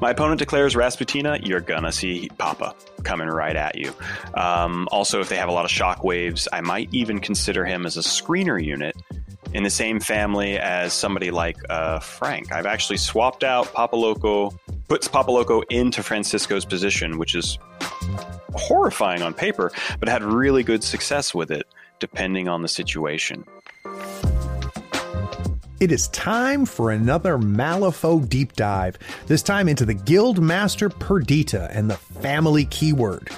My opponent declares Rasputina, you're gonna see Papa coming right at you. Um, also, if they have a lot of shock waves, I might even consider him as a screener unit in the same family as somebody like uh, Frank. I've actually swapped out Papa Loco, puts Papa Loco into Francisco's position, which is horrifying on paper, but had really good success with it depending on the situation. It is time for another Malifaux deep dive, this time into the Guild Master Perdita and the family keyword.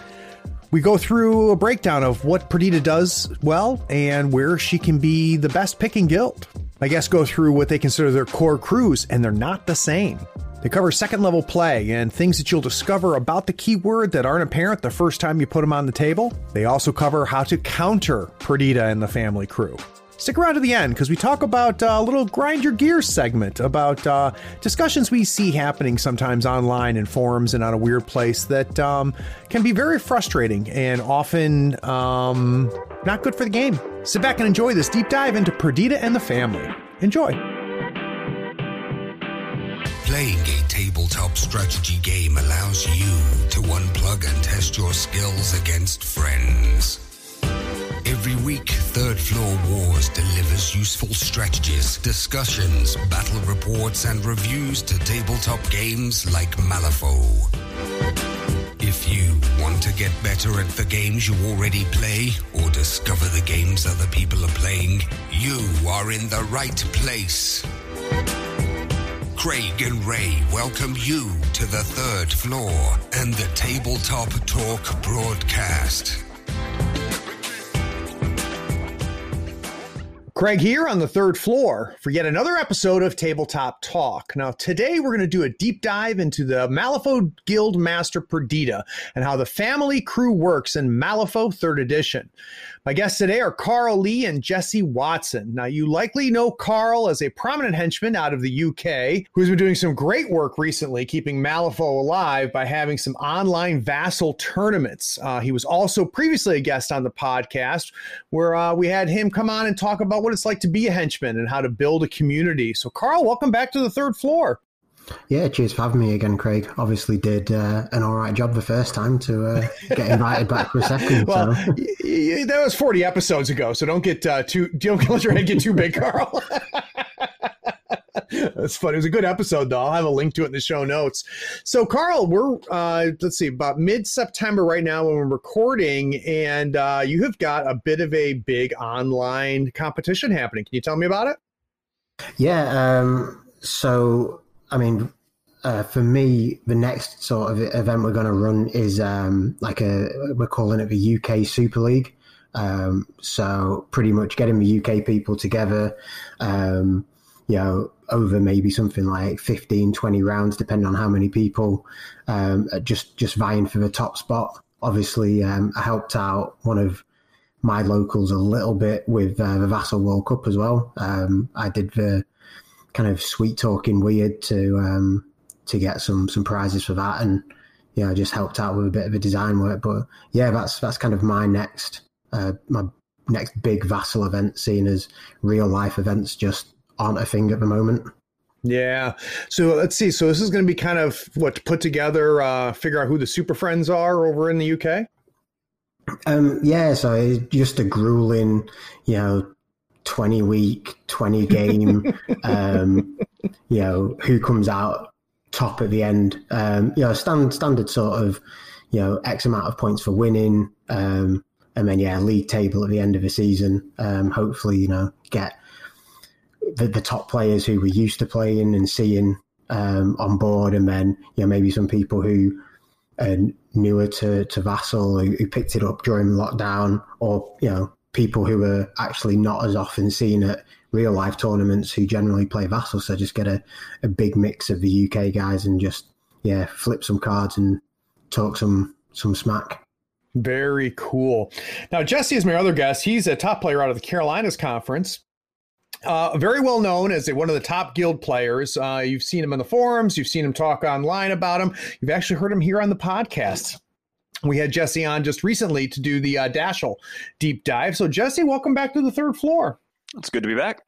We go through a breakdown of what Perdita does well and where she can be the best picking guild. I guess go through what they consider their core crews, and they're not the same. They cover second level play and things that you'll discover about the keyword that aren't apparent the first time you put them on the table. They also cover how to counter Perdita and the family crew. Stick around to the end because we talk about a little grind your gears segment about uh, discussions we see happening sometimes online in forums and on a weird place that um, can be very frustrating and often um, not good for the game. Sit back and enjoy this deep dive into Perdita and the family. Enjoy. Playing a tabletop strategy game allows you to unplug and test your skills against friends. Every week, Third Floor Wars delivers useful strategies, discussions, battle reports, and reviews to tabletop games like Malifaux. If you want to get better at the games you already play or discover the games other people are playing, you are in the right place. Craig and Ray welcome you to the third floor and the Tabletop Talk broadcast. Craig here on the third floor for yet another episode of Tabletop Talk. Now, today we're going to do a deep dive into the Malifaux Guild Master Perdita and how the family crew works in Malifaux 3rd Edition. My guests today are Carl Lee and Jesse Watson. Now, you likely know Carl as a prominent henchman out of the UK who's been doing some great work recently keeping Malifaux alive by having some online vassal tournaments. Uh, he was also previously a guest on the podcast where uh, we had him come on and talk about what it's like to be a henchman and how to build a community. So, Carl, welcome back to the third floor. Yeah, cheers for having me again, Craig. Obviously, did uh, an all right job the first time to uh, get invited back for a second. well, so. y- y- that was forty episodes ago, so don't get uh, too don't let your head get too big, Carl. That's funny. It was a good episode, though. I'll have a link to it in the show notes. So, Carl, we're uh, let's see, about mid September right now when we're recording, and uh, you have got a bit of a big online competition happening. Can you tell me about it? Yeah. Um, so, I mean, uh, for me, the next sort of event we're going to run is um, like a we're calling it the UK Super League. Um, so, pretty much getting the UK people together. Um, you know, over maybe something like 15, 20 rounds, depending on how many people, um, just just vying for the top spot. Obviously, um, I helped out one of my locals a little bit with uh, the Vassal World Cup as well. Um, I did the kind of sweet talking weird to um, to get some some prizes for that, and yeah, I just helped out with a bit of a design work. But yeah, that's that's kind of my next uh, my next big Vassal event, seeing as real life events just aren't a thing at the moment. Yeah. So let's see. So this is going to be kind of what to put together, uh, figure out who the super friends are over in the UK. Um, yeah. So it's just a grueling, you know, twenty week, twenty game. um, you know, who comes out top at the end? Um, you know, stand, standard sort of, you know, X amount of points for winning. Um, and then yeah, league table at the end of the season. Um, hopefully, you know, get the, the top players who were used to playing and seeing um, on board, and then you know maybe some people who are newer to to Vassal who, who picked it up during lockdown, or you know people who are actually not as often seen at real life tournaments who generally play Vassal. So just get a, a big mix of the UK guys and just yeah flip some cards and talk some some smack. Very cool. Now, Jesse is my other guest. He's a top player out of the Carolinas Conference. Uh, very well known as one of the top guild players. Uh, you've seen him in the forums, you've seen him talk online about him, you've actually heard him here on the podcast. We had Jesse on just recently to do the uh, Dashel deep dive. So, Jesse, welcome back to the third floor. It's good to be back.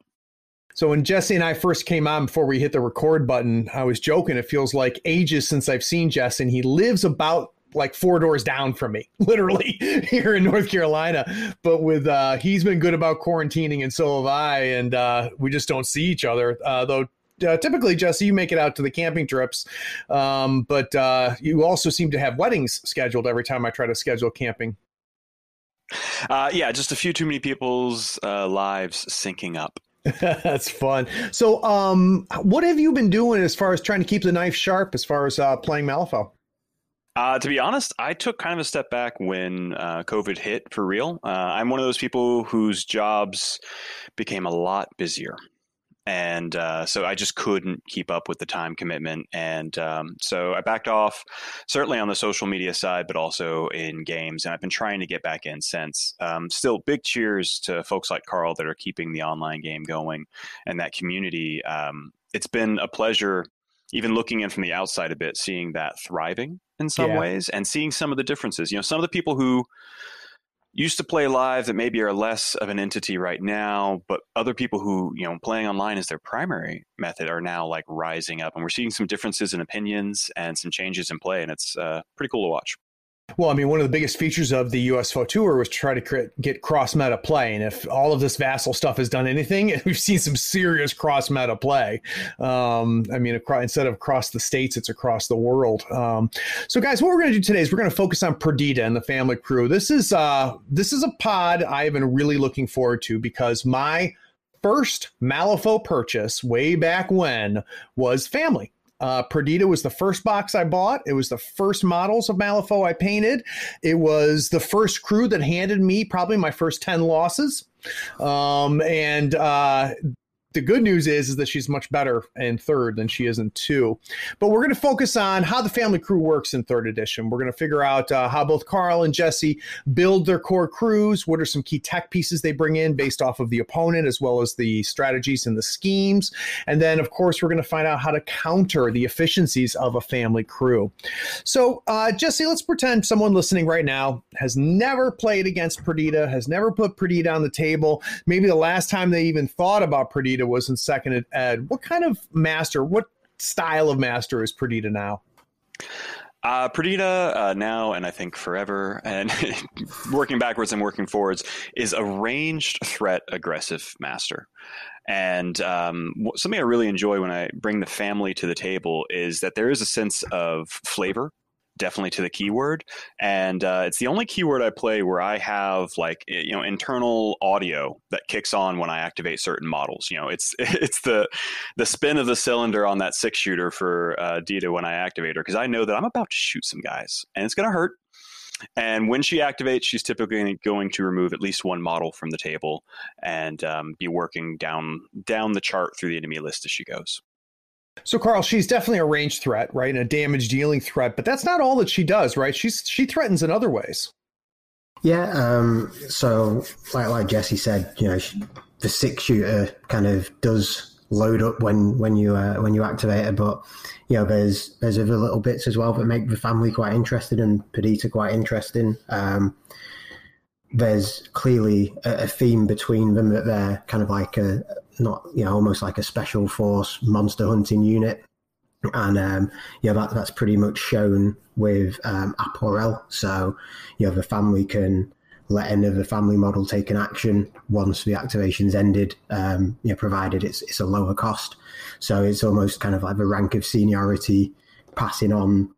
So when Jesse and I first came on before we hit the record button, I was joking. It feels like ages since I've seen Jesse, and he lives about like four doors down from me, literally here in North Carolina. But with uh, he's been good about quarantining, and so have I, and uh, we just don't see each other. Uh, though uh, typically, Jesse, you make it out to the camping trips, um, but uh, you also seem to have weddings scheduled every time I try to schedule camping. Uh, yeah, just a few too many people's uh, lives syncing up. That's fun. So, um, what have you been doing as far as trying to keep the knife sharp as far as uh, playing Malifaux? Uh, to be honest, I took kind of a step back when uh, COVID hit for real. Uh, I'm one of those people whose jobs became a lot busier and uh, so I just couldn't keep up with the time commitment, and um, so I backed off, certainly on the social media side, but also in games, and I've been trying to get back in since. Um, still, big cheers to folks like Carl that are keeping the online game going and that community. Um, it's been a pleasure, even looking in from the outside a bit, seeing that thriving in some yeah. ways, and seeing some of the differences. You know, some of the people who used to play live that maybe are less of an entity right now, but other people who, you know, playing online is their primary method are now like rising up. And we're seeing some differences in opinions and some changes in play. And it's uh, pretty cool to watch. Well, I mean, one of the biggest features of the USFO tour was to try to create, get cross meta play. And if all of this Vassal stuff has done anything, we've seen some serious cross meta play. Um, I mean, across, instead of across the states, it's across the world. Um, so, guys, what we're going to do today is we're going to focus on Perdita and the family crew. This is uh, this is a pod I have been really looking forward to because my first Malifaux purchase way back when was family. Uh, Perdita was the first box I bought. It was the first models of Malifaux I painted. It was the first crew that handed me probably my first 10 losses. Um, and uh, the good news is, is that she's much better in third than she is in two. But we're going to focus on how the family crew works in third edition. We're going to figure out uh, how both Carl and Jesse build their core crews. What are some key tech pieces they bring in based off of the opponent, as well as the strategies and the schemes. And then, of course, we're going to find out how to counter the efficiencies of a family crew. So, uh, Jesse, let's pretend someone listening right now has never played against Perdita, has never put Perdita on the table. Maybe the last time they even thought about Perdita was in second at ed. What kind of master, what style of master is Perdita now? Uh, Perdita uh, now, and I think forever, and working backwards and working forwards, is a ranged threat aggressive master. And um, something I really enjoy when I bring the family to the table is that there is a sense of flavor definitely to the keyword. And uh, it's the only keyword i play where i have like you know internal audio that kicks on when i activate certain models. You know it's it's the the spin of the cylinder on that six shooter for uh, dita when i activate her because i know that i'm about to shoot some guys and it's going to hurt. And when she activates, she's typically going to remove at least one model from the table and um, be working down down the chart through the enemy list as she goes. So, Carl, she's definitely a range threat, right, and a damage dealing threat. But that's not all that she does, right? She's she threatens in other ways. Yeah. Um, so, like like Jesse said, you know, she, the six shooter kind of does load up when when you uh, when you activate it, but you know, there's there's other little bits as well that make the family quite interested and Perdita quite interesting. Um, there's clearly a, a, theme between them that they're kind of like a not you know almost like a special force monster hunting unit. And um, yeah that, that's pretty much shown with um, Aporel. So you know the family can let another family model take an action once the activation's ended um, you know, provided it's, it's a lower cost. So it's almost kind of like a rank of seniority passing on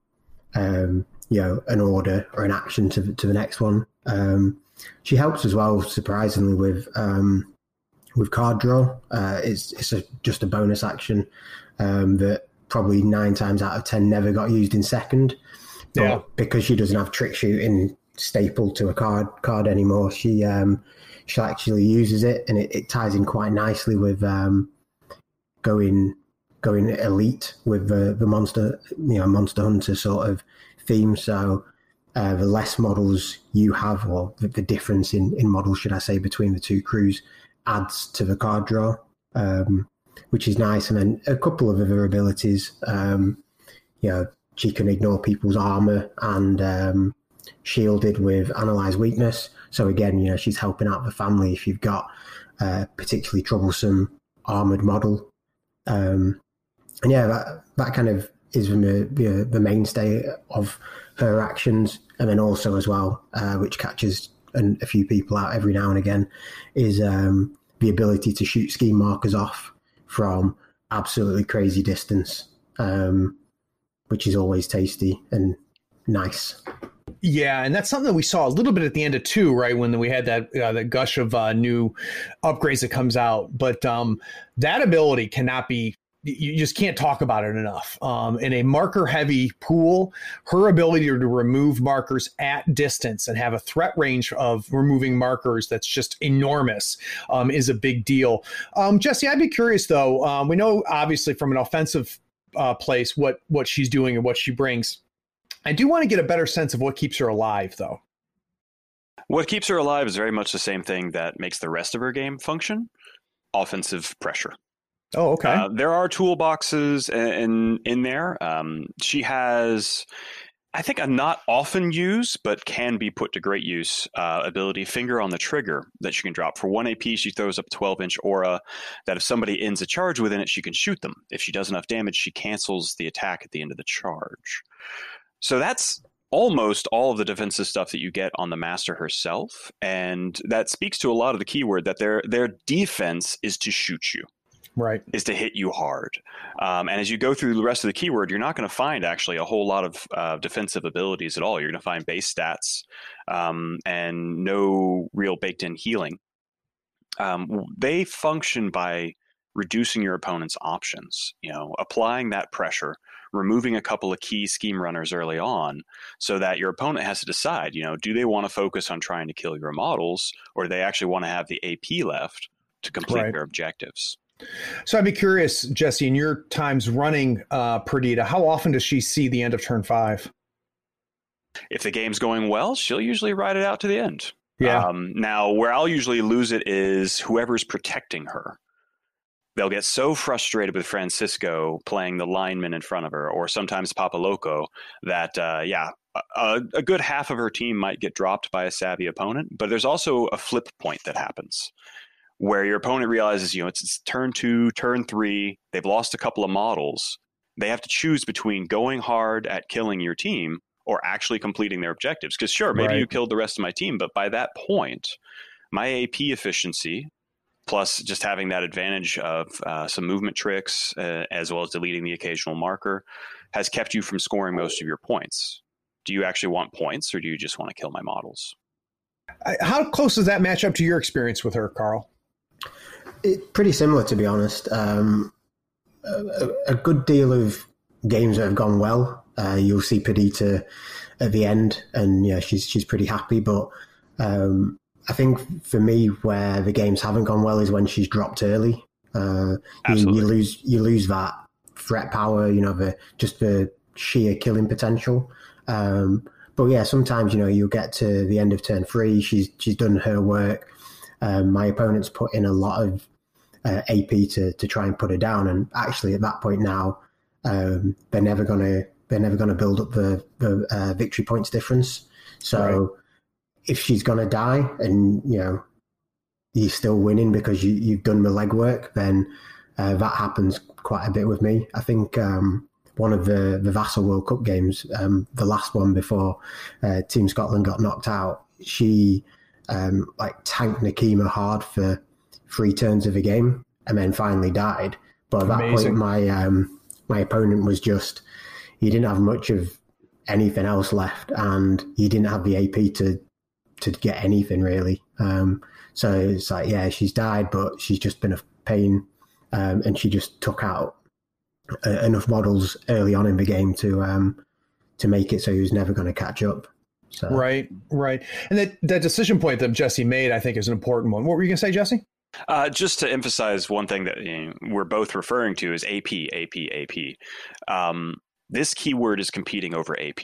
um, you know an order or an action to, to the next one. Um, she helps as well, surprisingly, with um, with card draw. Uh, it's it's a, just a bonus action um, that probably nine times out of ten never got used in second. But yeah. because she doesn't have trick shooting stapled to a card card anymore, she um, she actually uses it, and it, it ties in quite nicely with um, going going elite with the the monster you know monster hunter sort of theme. So uh, the less models you have, or the, the, difference in, in models, should I say, between the two crews, adds to the card draw, um, which is nice. And then a couple of other abilities. Um, you know, she can ignore people's armor and um, shielded with analyze weakness. So again, you know, she's helping out the family if you've got uh, particularly troublesome armored model. Um, and yeah, that that kind of is the, the, the mainstay of her actions, and then also as well, uh, which catches an, a few people out every now and again, is um, the ability to shoot scheme markers off from absolutely crazy distance, um, which is always tasty and nice. Yeah, and that's something that we saw a little bit at the end of two, right? When we had that uh, that gush of uh, new upgrades that comes out, but um, that ability cannot be you just can't talk about it enough. Um, in a marker heavy pool, her ability to remove markers at distance and have a threat range of removing markers that's just enormous um, is a big deal. Um, Jesse, I'd be curious though. Um, we know obviously from an offensive uh, place what what she's doing and what she brings. I do want to get a better sense of what keeps her alive though. What keeps her alive is very much the same thing that makes the rest of her game function offensive pressure. Oh, okay. Uh, there are toolboxes in in there. Um, she has, I think, a not often used but can be put to great use uh, ability finger on the trigger that she can drop for one AP. She throws up a twelve inch aura that if somebody ends a charge within it, she can shoot them. If she does enough damage, she cancels the attack at the end of the charge. So that's almost all of the defensive stuff that you get on the master herself and that speaks to a lot of the keyword that their their defense is to shoot you right. is to hit you hard. Um, and as you go through the rest of the keyword you're not going to find actually a whole lot of uh, defensive abilities at all. You're going to find base stats um, and no real baked in healing. Um, they function by reducing your opponent's options you know applying that pressure removing a couple of key scheme runners early on so that your opponent has to decide you know do they want to focus on trying to kill your models or do they actually want to have the ap left to complete right. their objectives so I'd be curious, Jesse, in your times running uh, Perdita, how often does she see the end of turn five? If the game's going well, she'll usually ride it out to the end. Yeah. Um, now, where I'll usually lose it is whoever's protecting her. They'll get so frustrated with Francisco playing the lineman in front of her, or sometimes Papa Loco, that, uh, yeah, a, a, good half of her team might get dropped by a savvy opponent. But there's also a flip point that happens where your opponent realizes, you know, it's, it's turn two, turn three, they've lost a couple of models. They have to choose between going hard at killing your team or actually completing their objectives. Because sure, maybe right. you killed the rest of my team, but by that point, my AP efficiency, plus just having that advantage of uh, some movement tricks, uh, as well as deleting the occasional marker, has kept you from scoring most of your points. Do you actually want points, or do you just want to kill my models? How close does that match up to your experience with her, Carl? It, pretty similar, to be honest. Um, a, a, good deal of games that have gone well. Uh, you'll see Perdita at the end, and yeah, she's she's pretty happy. But um, I think for me, where the games haven't gone well is when she's dropped early. Uh, you, you, lose you lose that threat power. You know, the just the sheer killing potential. Um, but yeah, sometimes you know you'll get to the end of turn three. She's she's done her work. Um, my opponent's put in a lot of uh, AP to to try and put her down, and actually at that point now, um, they're never gonna they're never gonna build up the the uh, victory points difference. So right. if she's gonna die, and you know you're still winning because you you've done the legwork, then uh, that happens quite a bit with me. I think. Um, one of the, the Vassal World Cup games, um, the last one before uh, Team Scotland got knocked out, she um, like tanked Nekima hard for three turns of a game and then finally died. But at Amazing. that point, my um, my opponent was just he didn't have much of anything else left, and he didn't have the AP to to get anything really. Um, so it's like, yeah, she's died, but she's just been a pain, um, and she just took out uh, enough models early on in the game to um, to make it so he was never going to catch up. So. Right, right. And that, that decision point that Jesse made, I think, is an important one. What were you going to say, Jesse? Uh, just to emphasize one thing that you know, we're both referring to is AP, AP, AP. Um, this keyword is competing over AP.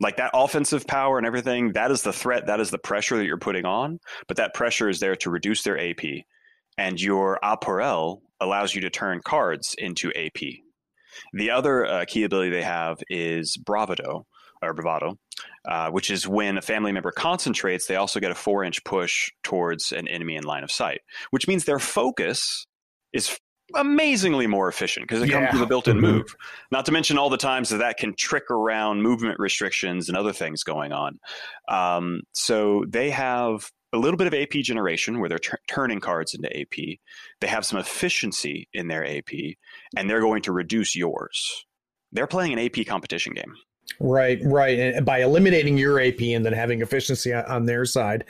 Like that offensive power and everything, that is the threat, that is the pressure that you're putting on, but that pressure is there to reduce their AP. And your Apparel allows you to turn cards into AP. The other uh, key ability they have is Bravado, or bravado, uh, which is when a family member concentrates, they also get a four inch push towards an enemy in line of sight, which means their focus is amazingly more efficient because it Yeah. comes with a built-in Mhm. move. Not to mention all the times that that can trick around movement restrictions and other things going on. Um, so they have a little bit of AP generation where they're tur- turning cards into AP. They have some efficiency in their AP, and they're going to reduce yours. They're playing an AP competition game. Right, right. And by eliminating your AP and then having efficiency on, their side.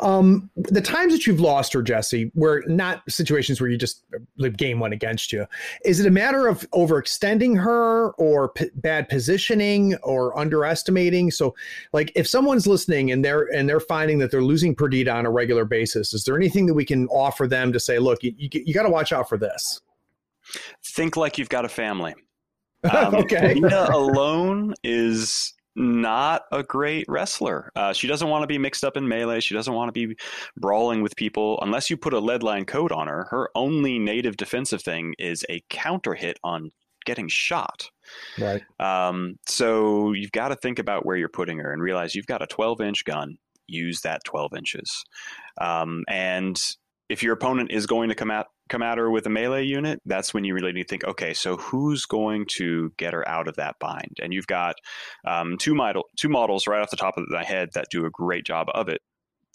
Um, the times that you've lost her, Jesse, were not situations where you just the game went against you. Is it a matter of overextending her or p- bad positioning or underestimating? So, like, if someone's listening and they're and they're finding that they're losing Perdita on a regular basis, is there anything that we can offer them to say, look, you, you, you got to watch out for this? Think like you've got a family. Um, okay. Nina alone is not a great wrestler. Uh, she doesn't want to be mixed up in melee. She doesn't want to be brawling with people. Unless you put a lead lined coat on her, her only native defensive thing is a counter hit on getting shot. Right. Um, so you've got to think about where you're putting her and realize you've got a 12 inch gun. Use that 12 inches. Um, and if your opponent is going to come at come at her with a melee unit, that's when you really need to think, okay, so who's going to get her out of that bind? And you've got um, two two models right off the top of my head that do a great job of it.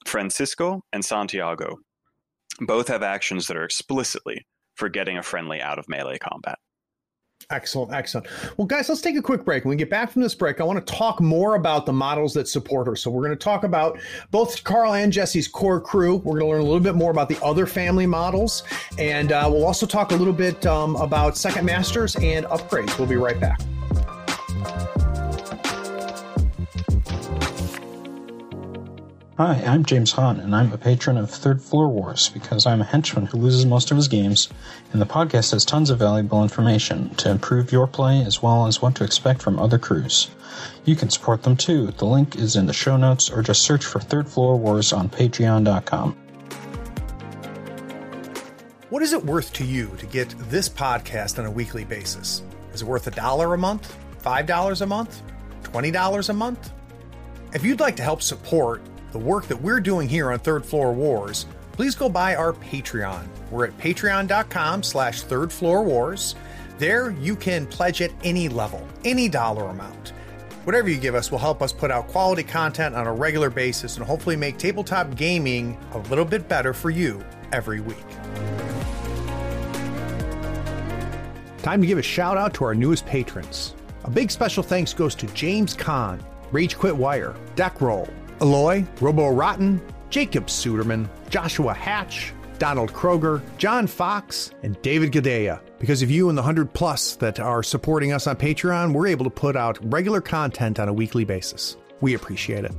Francisco and Santiago both have actions that are explicitly for getting a friendly out of melee combat. Excellent, excellent. Well, guys, let's take a quick break. When we get back from this break, I want to talk more about the models that support her. So, we're going to talk about both Carl and Jesse's core crew. We're going to learn a little bit more about the other family models. And uh, we'll also talk a little bit um, about second masters and upgrades. We'll be right back. Hi, I'm James Hahn, and I'm a patron of Third Floor Wars because I'm a henchman who loses most of his games, and the podcast has tons of valuable information to improve your play as well as what to expect from other crews. You can support them too. The link is in the show notes, or just search for Third Floor Wars on patreon.com. What is it worth to you to get this podcast on a weekly basis? Is it worth a dollar a month? $5 a month? $20 a month? If you'd like to help support the work that we're doing here on Third Floor Wars, please go by our Patreon. We're at patreon.com slash third floor wars. There you can pledge at any level, any dollar amount. Whatever you give us will help us put out quality content on a regular basis and hopefully make tabletop gaming a little bit better for you every week. Time to give a shout out to our newest patrons. A big special thanks goes to James Kahn, Rage Quit Wire, Deck Roll, Eloy, Robo Rotten, Jacob Suderman, Joshua Hatch, Donald Kroger, John Fox, and David Gadea. Because of you and the 100 plus that are supporting us on Patreon, we're able to put out regular content on a weekly basis. We appreciate it.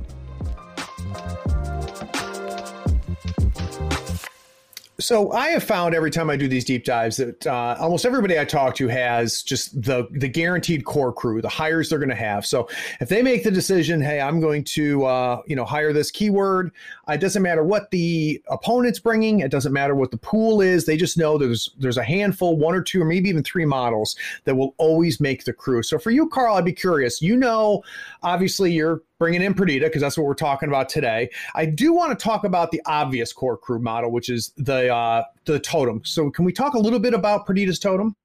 So I have found every time I do these deep dives that uh, almost everybody I talk to has just the the guaranteed core crew, the hires they're going to have. So if they make the decision, hey, I'm going to uh, you know hire this keyword, it doesn't matter what the opponent's bringing, it doesn't matter what the pool is. They just know there's there's a handful, one or two, or maybe even three models that will always make the crew. So for you, Carl, I'd be curious. You know, obviously you're bringing in Perdita because that's what we're talking about today. I do want to talk about the obvious core crew model, which is the uh, the totem. So can we talk a little bit about Perdita's totem?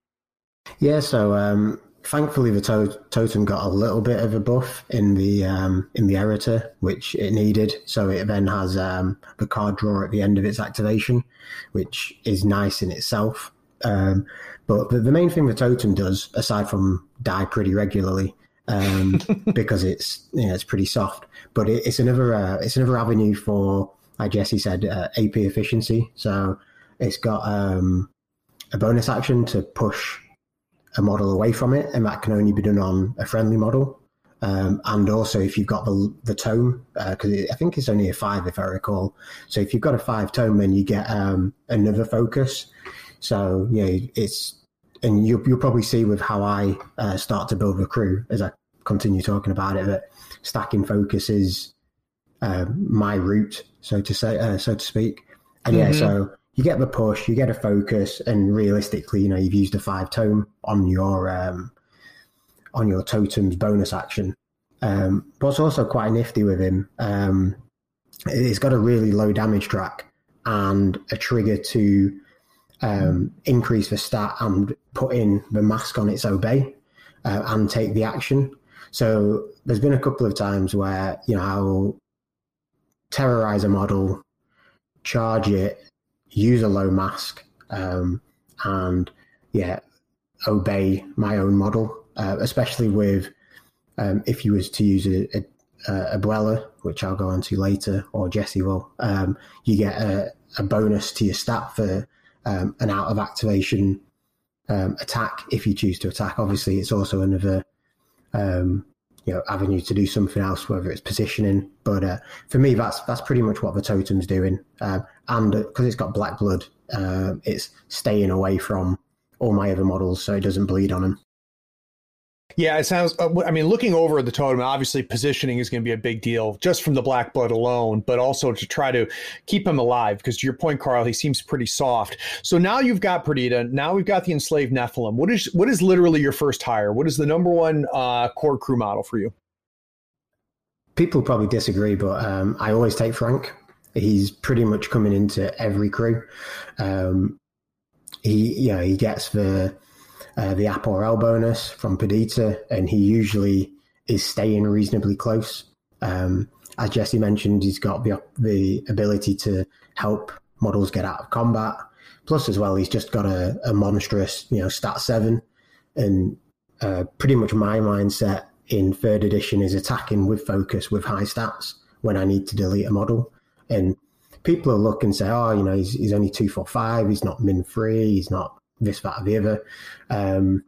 Yeah, so um, thankfully the to- totem got a little bit of a buff in the um, in the Errata, which it needed. So it then has um, the card draw at the end of its activation, which is nice in itself. Um, but the, the main thing the totem does, aside from die pretty regularly, um, because it's you know, it's pretty soft, but it, it's another uh, it's another avenue for, like Jesse said, uh, AP efficiency. So it's got um, a bonus action to push a model away from it, and that can only be done on a friendly model. Um, and also, if you've got the the tome, because I think it's only a five, if I recall. So if you've got a five tome, then you get um, another focus. So yeah, it's and you, you'll probably see with how I uh, start to build the crew as I continue talking about it that stacking focus is uh, my route, so to say, uh, so to speak. And yeah, Mhm. so you get the push, you get a focus, and realistically, you know, you've used a five tome on your um, on your totem's bonus action. Um, but what's also quite nifty with him, um, it's got a really low damage track and a trigger to um, increase the stat and put in the mask on its obey uh, and take the action. So there's been a couple of times where you know I'll terrorize a model, charge it, use a low mask, um, and yeah, obey my own model. Uh, especially with um, if you was to use a, a, Abuela, which I'll go on to later, or Jesse will, um, you get a, a, bonus to your stat for um, an out of activation um, attack if you choose to attack. Obviously, it's also another um, you know avenue to do something else, whether it's positioning. But uh, for me, that's that's pretty much what the totem's doing, um, and because uh, it's got black blood, uh, it's staying away from all my other models so it doesn't bleed on them. Yeah, it sounds. Uh, I mean, looking over the totem, obviously positioning is going to be a big deal just from the black blood alone, but also to try to keep him alive. Because to your point, Carl, he seems pretty soft. So now you've got Perdita. Now we've got the enslaved Nephilim. What is what is literally your first hire? What is the number one uh, core crew model for you? People probably disagree, but um, I always take Frank. He's pretty much coming into every crew. Um, he, yeah, he gets the uh, the App-or-El bonus from Perdita, and he usually is staying reasonably close. Um, as Jesse mentioned, he's got the the ability to help models get out of combat. Plus, as well, he's just got a, a monstrous, you know, stat seven, and uh, pretty much my mindset in third edition is attacking with focus with high stats when I need to delete a model. And people will look and say, oh, you know, he's, he's only two, four, five. He's not min three. He's not this, that, or the other. Um,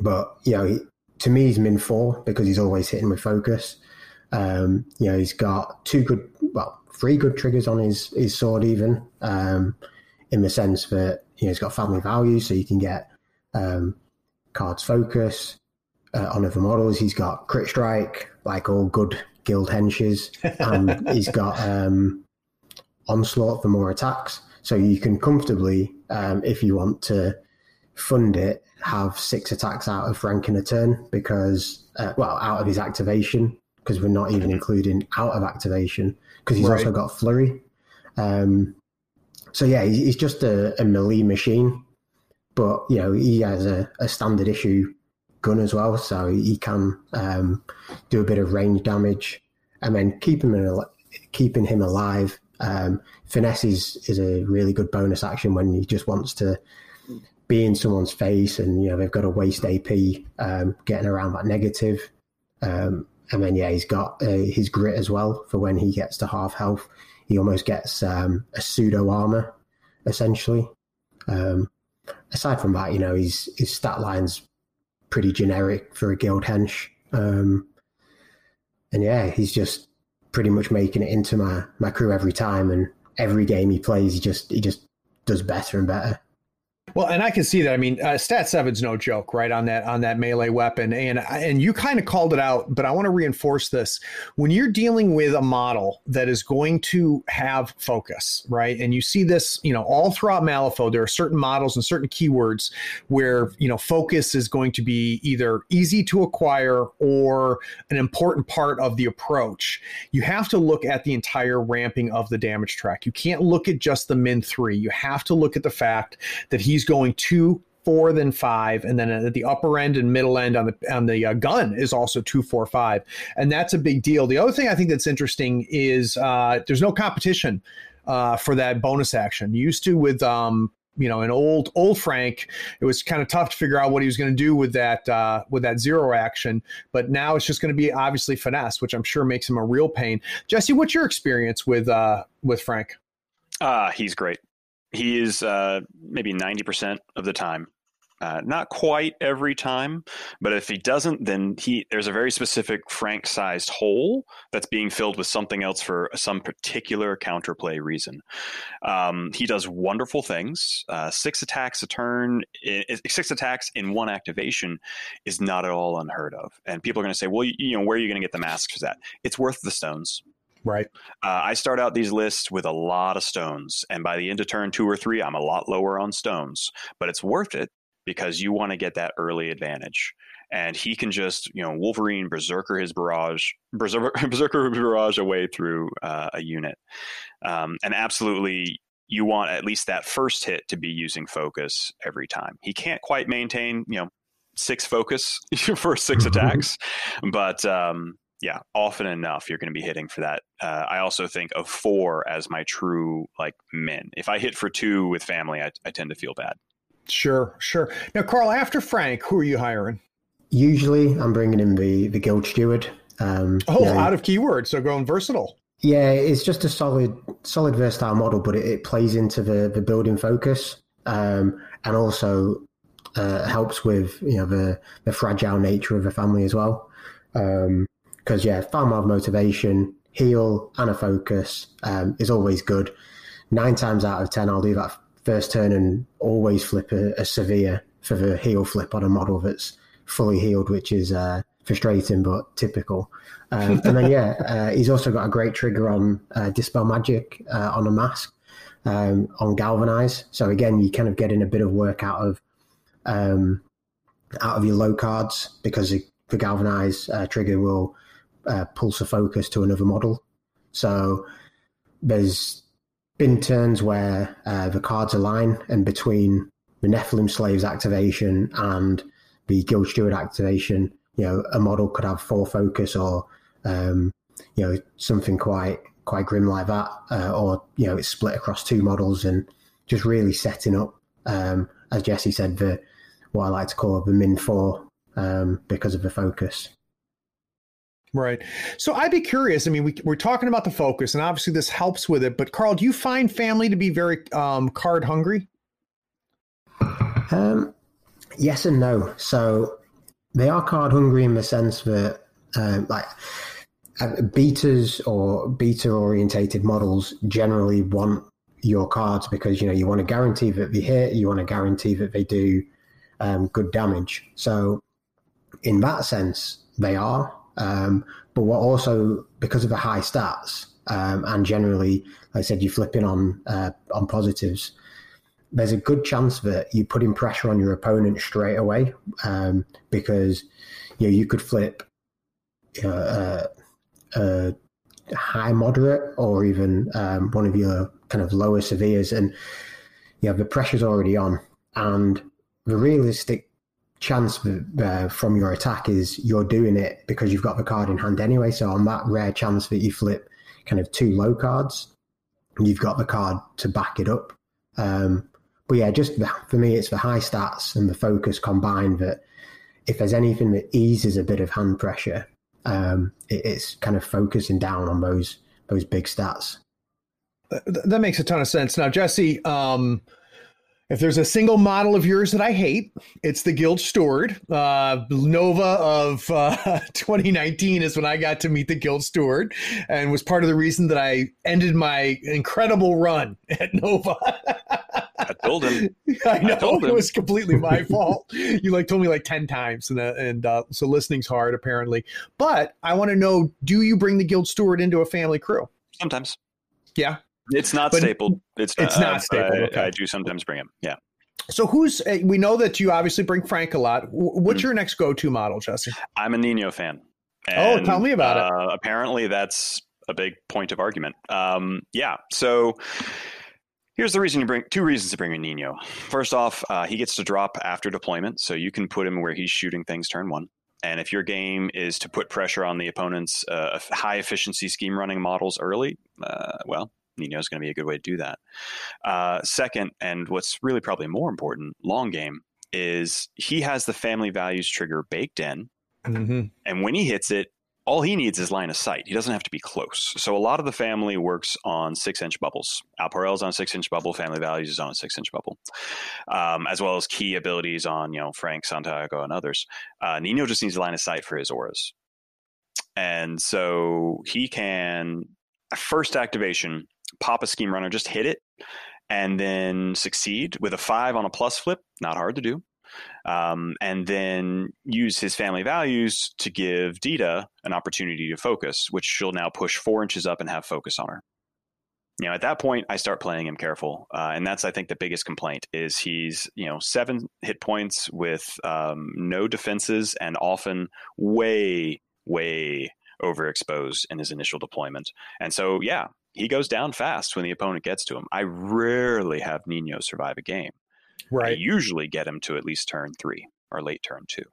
but you know, to me, he's min four because he's always hitting with focus. Um, you know, he's got two good, well, three good triggers on his his sword, even um, in the sense that you know he's got family value, so you can get um, cards focus uh, on other models. He's got crit strike, like all good guild henches, and he's got um, onslaught for more attacks. So you can comfortably, um, if you want to fund it, have six attacks out of Frank in a turn because, uh, well, out of his activation, because we're not even including out of activation, because he's right. also got Flurry. Um, so yeah, he's just a, a, melee machine, but you know he has a, a, standard issue gun as well, so he can um, do a bit of range damage, and then keep him in, keeping him alive um, finesse is, is a really good bonus action when he just wants to be in someone's face and you know they've got a waste AP um, getting around that negative. Um, and then yeah, he's got uh, his grit as well for when he gets to half health. He almost gets um, a pseudo armor essentially. Um, aside from that, you know, his his stat line's pretty generic for a guild hench. Um, and yeah, he's just pretty much making it into my my crew every time, and every game he plays, he just he just does better and better. Well, and I can see that. I mean, uh, stat seven's no joke, right? On that on that melee weapon, and and you kind of called it out, but I want to reinforce this. When you're dealing with a model that is going to have focus, right, and you see this, you know, all throughout Malifaux, there are certain models and certain keywords where you know focus is going to be either easy to acquire or an important part of the approach. You have to look at the entire ramping of the damage track. You can't look at just the min three. You have to look at the fact that he's he's going two four than five, and then at the upper end and middle end on the on the uh, gun is also two four five, and that's a big deal. The other thing I think that's interesting is uh, there's no competition uh, for that bonus action. used to with um, you know an old old Frank, it was kind of tough to figure out what he was going to do with that uh, with that zero action. But now it's just going to be obviously finesse, which I'm sure makes him a real pain. Jesse, what's your experience with uh, with Frank? Uh, he's great he is uh, maybe 90% of the time uh, not quite every time, but if he doesn't, then he there's a very specific Frank-sized hole that's being filled with something else for some particular counterplay reason. Um, he does wonderful things. Uh, six attacks a turn, six attacks in one activation is not at all unheard of. And people are going to say, "Well, you know, where are you going to get the masks for that?" It's worth the stones. Right. Uh, I start out these lists with a lot of stones, and by the end of turn two or three, I'm a lot lower on stones, but it's worth it because you want to get that early advantage. And he can just, you know, Wolverine berserker his barrage, berserker, berserker barrage away through uh, a unit. Um, and absolutely, you want at least that first hit to be using focus every time. He can't quite maintain, you know, six focus for six attacks, but um, yeah, often enough you're going to be hitting for that. Uh, I also think of four as my true like min. If I hit for two with family, I, I tend to feel bad. Sure, sure. Now, Carl, after Frank, who are you hiring? Usually, I'm bringing in the the guild steward. Um, oh, out of keyword, so going versatile. Yeah, it's just a solid, solid versatile model, but it, it plays into the the building focus, um, and also uh, helps with you know the the fragile nature of the family as well. Because yeah, far more motivation, heal, and a focus um, is always good. Nine times out of ten, I'll do that first turn and always flip a, a severe for the heal flip on a model that's fully healed, which is uh, frustrating but typical. Um, and then yeah, uh, he's also got a great trigger on uh, dispel magic uh, on a mask um, on galvanize. So again, you kind of get in a bit of work out of um, out of your low cards because the galvanize uh, trigger will pulse a focus to another model. So there's been turns where uh, the cards align, and between the Nephilim Slaves activation and the Guild Steward activation, you know, a model could have four focus or um, you know something quite quite grim like that, uh, or you know, it's split across two models and just really setting up, um, as Jesse said, the what I like to call the min four um, because of the focus. Right. So I'd be curious. I mean, we, we're talking about the focus, and obviously this helps with it. But Carl, do you find family to be very um, card hungry? Um, yes and no. So they are card hungry in the sense that, um, like, uh, betas or beta orientated models generally want your cards because you know you want to guarantee that they hit, you want to guarantee that they do um, good damage. So, in that sense, they are. Um, but what also because of the high stats um, and generally, like I said, you're flipping on uh, on positives. There's a good chance that you're putting pressure on your opponent straight away um, because you know you could flip you know, uh, a high moderate or even um, one of your kind of lower severes, and you know the pressure's already on, and the realistic chance uh, from your attack is you're doing it because you've got the card in hand anyway. So on that rare chance that you flip kind of two low cards, you've got the card to back it up. Um, but yeah, just for me, it's the high stats and the focus combined that if there's anything that eases a bit of hand pressure, um, it, it's kind of focusing down on those those big stats. That makes a ton of sense. Now, Jesse, um, if there's a single model of yours that I hate, it's the Guild Steward. Uh, Nova of uh, 2019 is when I got to meet the Guild Steward and was part of the reason that I ended my incredible run at Nova. I told him. I know I told him. it was completely my fault. You like told me like 10 times. And, uh, and uh, so listening's hard apparently. But I want to know do you bring the Guild Steward into a family crew? Sometimes. Yeah. It's not but stapled. It's not, it's not uh, stapled. I, okay. I, do sometimes bring him. Yeah. So who's uh, we know that you obviously bring Frank a lot. What's mm-hmm. your next go-to model, Jesse? I'm a Nino fan. And, oh, tell me about uh, it. Apparently, that's a big point of argument. Um, yeah. So here's the reason you bring two reasons to bring a Nino. First off, uh, he gets to drop after deployment, so you can put him where he's shooting things turn one. And if your game is to put pressure on the opponent's uh, high efficiency scheme running models early, uh, well, Nino is going to be a good way to do that. Uh, second, and what's really probably more important, long game, is he has the family values trigger baked in. Mm-hmm. And when he hits it, all he needs is line of sight. He doesn't have to be close. So a lot of the family works on six inch bubbles. Alparel is on a six inch bubble. Family Values is on a six inch bubble, um, as well as key abilities on you know Frank Santiago and others. Uh, Nino just needs line of sight for his auras, and so he can first activation pop a scheme runner, just hit it, and then succeed with a five on a plus flip. Not hard to do. Um, and then use his family values to give Dita an opportunity to focus, which she'll now push four inches up and have focus on her. you know, at that point, I start playing him careful, uh, and that's I think the biggest complaint is he's you know seven hit points with um, no defenses and often way way overexposed in his initial deployment, and so yeah, he goes down fast when the opponent gets to him. I rarely have Nino survive a game. Right. I usually get him to at least turn three or late turn two.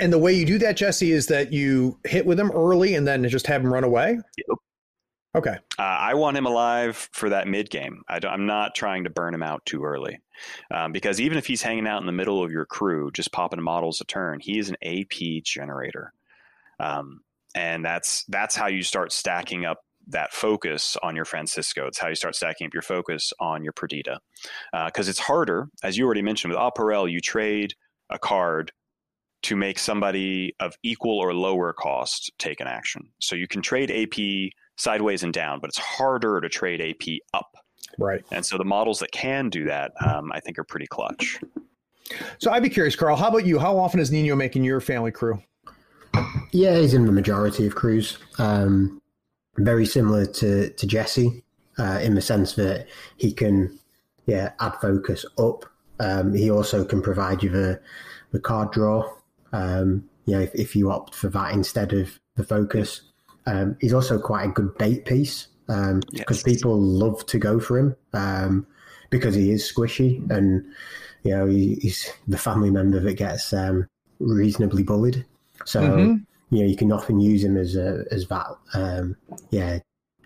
And the way you do that, Jesse, is that you hit with him early and then just have him run away. Yep. Okay. Uh, I want him alive for that mid game. I am not trying to burn him out too early, um, because even if he's hanging out in the middle of your crew, just popping models a turn, he is an AP generator, um, and that's that's how you start stacking up that focus on your Francisco. It's how you start stacking up your focus on your Perdita, because uh, it's harder, as you already mentioned with Aparel. You trade a card to make somebody of equal or lower cost take an action. So you can trade AP sideways and down, but it's harder to trade AP up. Right. And so the models that can do that, um, I think, are pretty clutch. So I'd be curious, Carl. How about you? How often is Nino making your family crew? Yeah, he's in the majority of crews. Um, very similar to to Jesse uh, in the sense that he can, yeah, add focus up. Um, he also can provide you the the card draw. Um, you know, if, if you opt for that instead of the focus, um, he's also quite a good bait piece because um, yes. people love to go for him um, because he is squishy and you know he, he's the family member that gets um, reasonably bullied. So mm-hmm. You know you can often use him as a as that um, yeah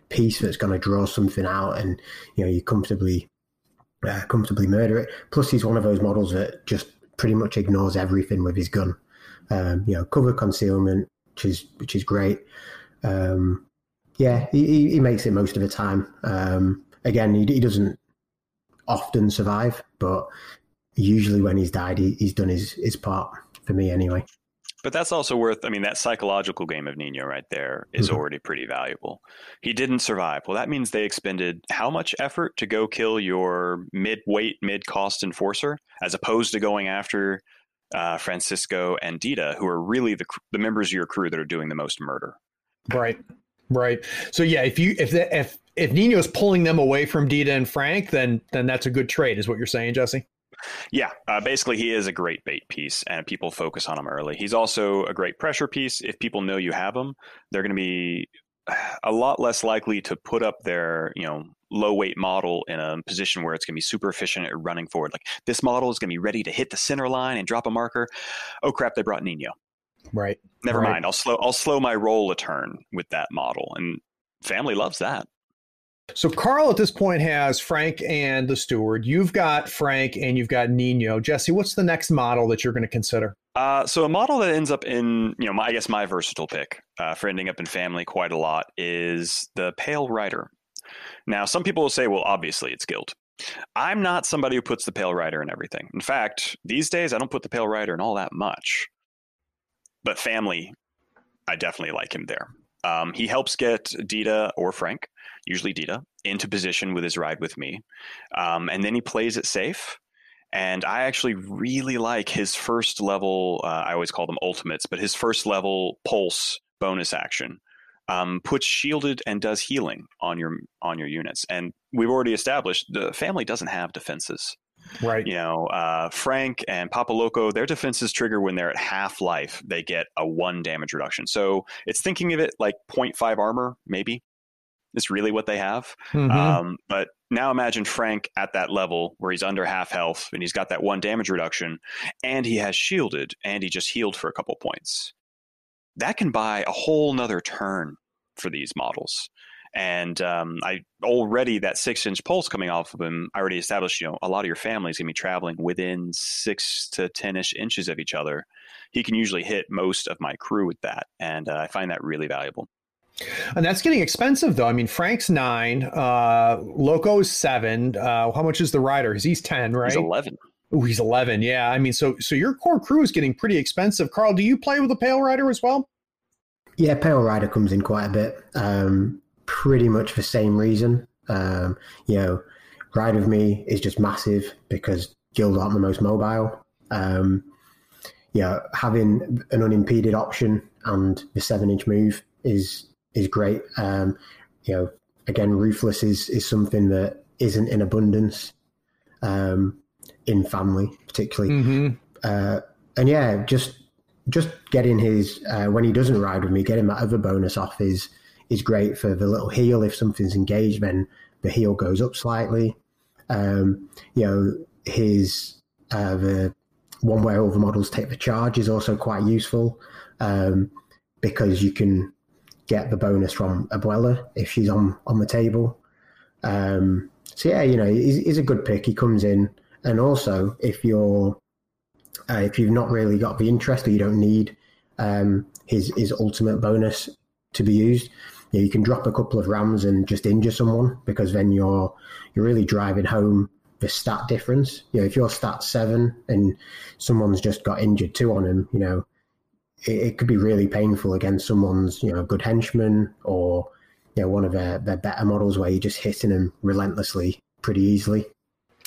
piece that's going to draw something out and you know you comfortably uh, comfortably murder it. Plus he's one of those models that just pretty much ignores everything with his gun. Um, you know, cover concealment, which is which is great um, yeah, he, he makes it most of the time. Um, again, he, he doesn't often survive, but usually when he's died, he, he's done his, his part for me anyway. But that's also worth, I mean, that psychological game of Nino right there is mm-hmm. already pretty valuable. He didn't survive. Well, that means they expended how much effort to go kill your mid weight, mid cost enforcer as opposed to going after uh, Francisco and Dita, who are really the, the members of your crew that are doing the most murder. Right. Right. So yeah, if you if the, if if Nino's pulling them away from Dita and Frank, then then that's a good trade, is what you're saying, Jesse. Yeah, uh, basically, he is a great bait piece, and people focus on him early. He's also a great pressure piece. If people know you have him, they're going to be a lot less likely to put up their you know low weight model in a position where it's going to be super efficient at running forward. Like this model is going to be ready to hit the center line and drop a marker. Oh crap! They brought Nino. Right. Never right. mind. I'll slow I'll slow my roll a turn with that model, and family loves that. So Carl at this point has Frank and the steward. You've got Frank and you've got Nino. Jesse, what's the next model that you're going to consider? Uh, so a model that ends up in, you know, my, I guess my versatile pick uh, for ending up in family quite a lot is the Pale Rider. Now, some people will say, well, obviously it's Guild. I'm not somebody who puts the Pale Rider in everything. In fact, these days I don't put the Pale Rider in all that much but family, I definitely like him there. Um, he helps get Dita or Frank, usually Dita, into position with his ride with me. Um, and then he plays it safe. And I actually really like his first level, uh, I always call them ultimates, but his first level pulse bonus action. Um, puts shielded and does healing on your on your units. And we've already established the family doesn't have defenses. Right. You know, uh, Frank and Papa Loco, their defenses trigger when they're at half life. They get a one damage reduction. So it's thinking of it like 0.5 armor, maybe. Is really what they have. Mm-hmm. Um, but now imagine Frank at that level where he's under half health and he's got that one damage reduction and he has shielded and he just healed for a couple points. That can buy a whole nother turn for these models. And um, I already that six inch pulse coming off of him, I already established, you know, a lot of your family is going to be traveling within six to 10 ish inches of each other. He can usually hit most of my crew with that. And uh, I find that really valuable. And that's getting expensive, though. I mean, Frank's nine, uh, Loco's seven. Uh, how much is the rider? He's 10, right? He's 11. Oh, he's 11. Yeah. I mean, so so your core crew is getting pretty expensive. Carl, do you play with a Pale Rider as well? Yeah, Pale Rider comes in quite a bit. Um, pretty much the same reason. Um, you know, Ride with Me is just massive because Guild aren't the most mobile. Um, yeah, having an unimpeded option and the seven inch move is is great. Um, you know, again, ruthless is is something that isn't in abundance um, in family, particularly. Mm-hmm. Uh, and yeah, just just getting his uh, when he doesn't ride with me, getting that other bonus off is is great for the little heal. If something's engaged, then the heal goes up slightly. Um, you know, his uh, the one where all the models take the charge is also quite useful um, because you can get the bonus from Abuela if she's on on the table. Um, so yeah, you know, he's, he's, a good pick. He comes in, and also if you're uh, if you've not really got the interest or you don't need um, his his ultimate bonus to be used, you, know, you can drop a couple of rams and just injure someone because then you're you're really driving home the stat difference. You know, if you're stat seven and someone's just got injured two on him, you know, it, it, could be really painful against someone's, you know, good henchman or, you know, one of their, their better models where you're just hitting them relentlessly pretty easily.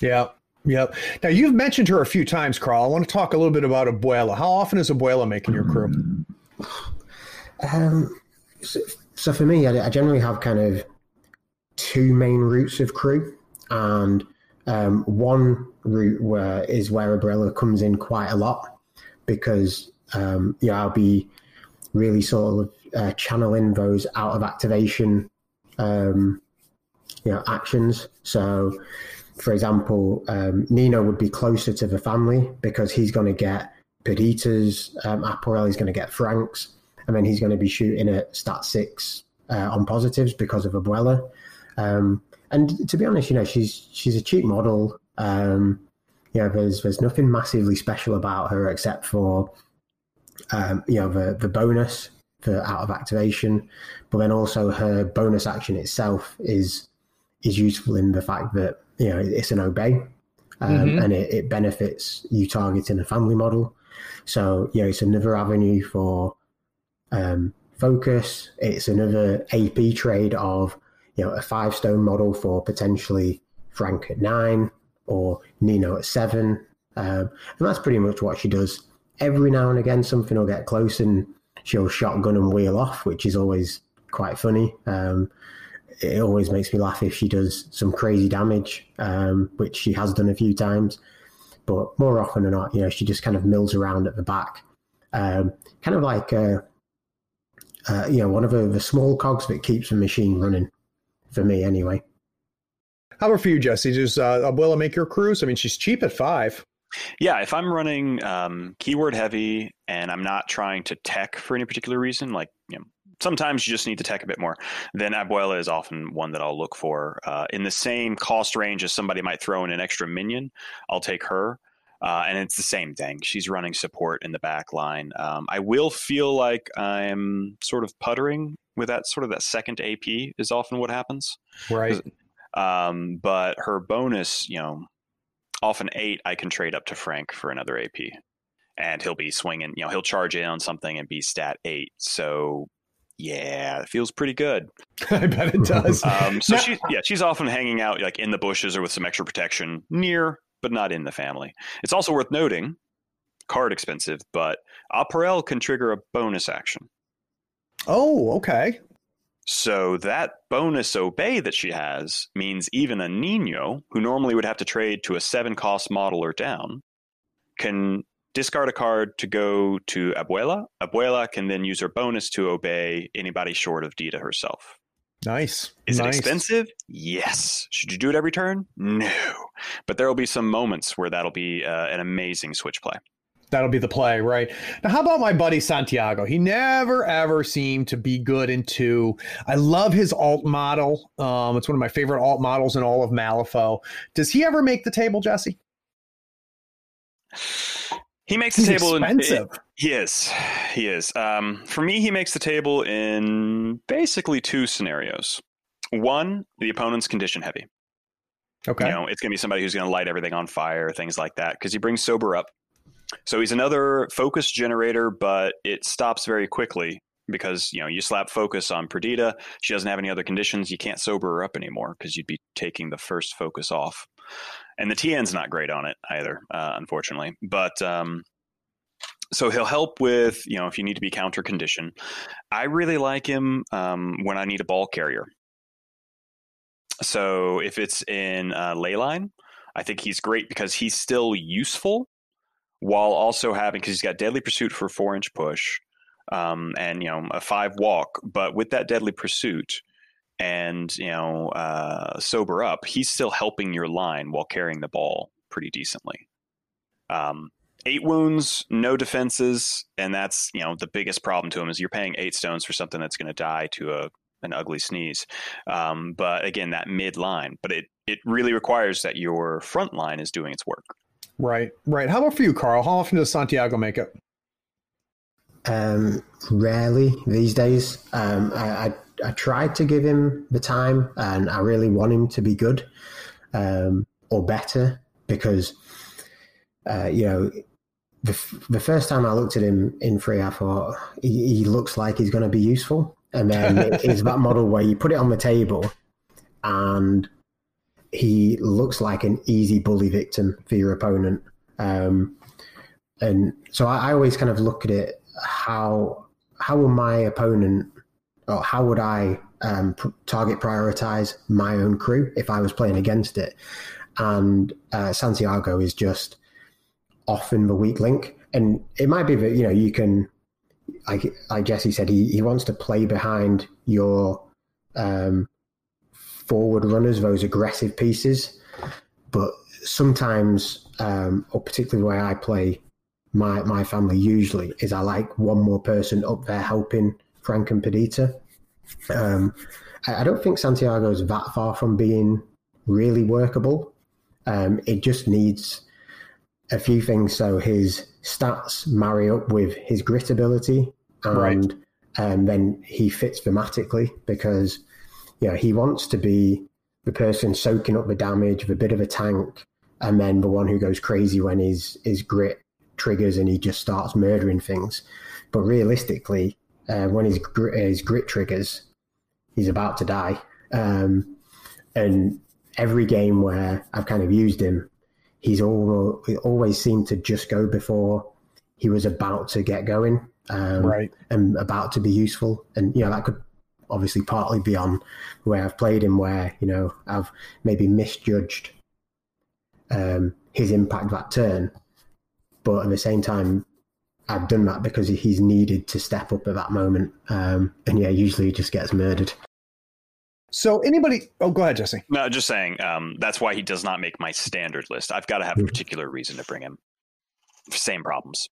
Yeah. Yep. Now you've mentioned her a few times, Carl. I want to talk a little bit about Abuela. How often is Abuela making your crew? Um, so, so for me, I, I generally have kind of two main routes of crew, and um, one route where is where Abuela comes in quite a lot because um, yeah, I'll be really sort of uh, channeling those out of activation, um, you know, actions. So, for example, um, Nino would be closer to the family because he's going to get Perdita's um, Aporel, he's going to get Frank's, and then he's going to be shooting at stat six uh, on positives because of Abuela. Um, and to be honest, you know, she's she's a cheap model. Um, know, there's there's nothing massively special about her except for um, you know the the bonus for out of activation, but then also her bonus action itself is is useful in the fact that you know it's an obey, um, mm-hmm. and it, it, benefits you targeting a family model. So you know it's another avenue for um, focus. It's another AP trade of you know, a five stone model for potentially Frank at nine or Nino at seven. Um, and that's pretty much what she does. Every now and again, something will get close and she'll shotgun and wheel off, which is always quite funny. Um, it always makes me laugh if she does some crazy damage, um, which she has done a few times. But more often than not, you know, she just kind of mills around at the back, um, kind of like, uh, uh, you know, one of the, the small cogs that keeps the machine running for me anyway. How about for you, Jesse? Does uh, Abuela make your cruise? I mean, she's cheap at five. Yeah, if I'm running um, keyword heavy and I'm not trying to tech for any particular reason, like you know, sometimes you just need to tech a bit more, then Abuela is often one that I'll look for. Uh, in the same cost range as somebody might throw in an extra minion, I'll take her. Uh, and it's the same thing. She's running support in the back line. Um, I will feel like I'm sort of puttering with that sort of that second AP is often what happens. Right. Um, but her bonus, you know, often eight, I can trade up to Frank for another AP, and he'll be swinging. You know, he'll charge in on something and be stat eight. So yeah, it feels pretty good. I bet it does. Um, so she, yeah, she's often hanging out like in the bushes or with some extra protection near, but not in the family. It's also worth noting, card expensive, but Aporel can trigger a bonus action. Oh, okay. So that bonus obey that she has means even a Nino, who normally would have to trade to a seven cost model or down, can discard a card to go to Abuela. Abuela can then use her bonus to obey anybody short of Dita herself. Nice. Is nice. it expensive? Yes. Should you do it every turn? No. But there will be some moments where that'll be uh, an amazing switch play. That'll be the play, right? Now, how about my buddy Santiago? He never ever seemed to be good in two. I love his alt model. Um, it's one of my favorite alt models in all of Malifaux. Does he ever make the table, Jesse? He makes the He's table. Expensive. In, he is. He is. Um, for me, he makes the table in basically two scenarios. One, the opponent's condition heavy. Okay. You know, it's going to be somebody who's going to light everything on fire, things like that, because he brings sober up. So he's another focus generator, but it stops very quickly because you know you slap focus on Perdita. She doesn't have any other conditions. You can't sober her up anymore because you'd be taking the first focus off. And the TN's not great on it either, uh, unfortunately. But um, so he'll help with you know if you need to be counter condition. I really like him um, when I need a ball carrier. So if it's in uh, Leyline, I think he's great because he's still useful while also having because he's got deadly pursuit for four inch push, um, and you know a five walk. But with that deadly pursuit and you know uh, sober up, he's still helping your line while carrying the ball pretty decently. Um, eight wounds, no defenses, and that's you know the biggest problem to him is you're paying eight stones for something that's going to die to a an ugly sneeze. Um, but again, that mid line, but it it really requires that your front line is doing its work. Right, right. How about for you, Carl? How often does Santiago make it? Um, rarely these days. Um, I, I, I tried to give him the time, and I really want him to be good um, or better because uh, you know the the first time I looked at him in free, I thought he, he looks like he's going to be useful, and then it's that model where you put it on the table and he looks like an easy bully victim for your opponent. Um, and so I, I, always kind of look at it how how will my opponent or how would I um, target prioritize my own crew if I was playing against it? And uh, Santiago is just often the weak link, and it might be that you know you can, like like Jesse said, he he wants to play behind your um, forward runners, those aggressive pieces. But sometimes, um, or particularly the way I play my my family usually is I like one more person up there helping Frank and Perdita. Um, I, I, don't think Santiago is that far from being really workable. Um, it just needs a few things. So his stats marry up with his grit ability, and right. um, then he fits thematically because yeah, he wants to be the person soaking up the damage, with a bit of a tank, and then the one who goes crazy when his his grit triggers and he just starts murdering things. But realistically, uh, when his his grit triggers, he's about to die. Um, and every game where I've kind of used him, he's all, he always seemed to just go before he was about to get going, um, right, and about to be useful. And you know that could obviously partly beyond where I've played him, where you know I've maybe misjudged um, his impact that turn, but at the same time, I've done that because he's needed to step up at that moment, um, and yeah, usually he just gets murdered. So anybody? Oh, go ahead, Jesse. No, just saying. Um, that's why he does not make my standard list. I've got to have a hmm. particular reason to bring him. Same problems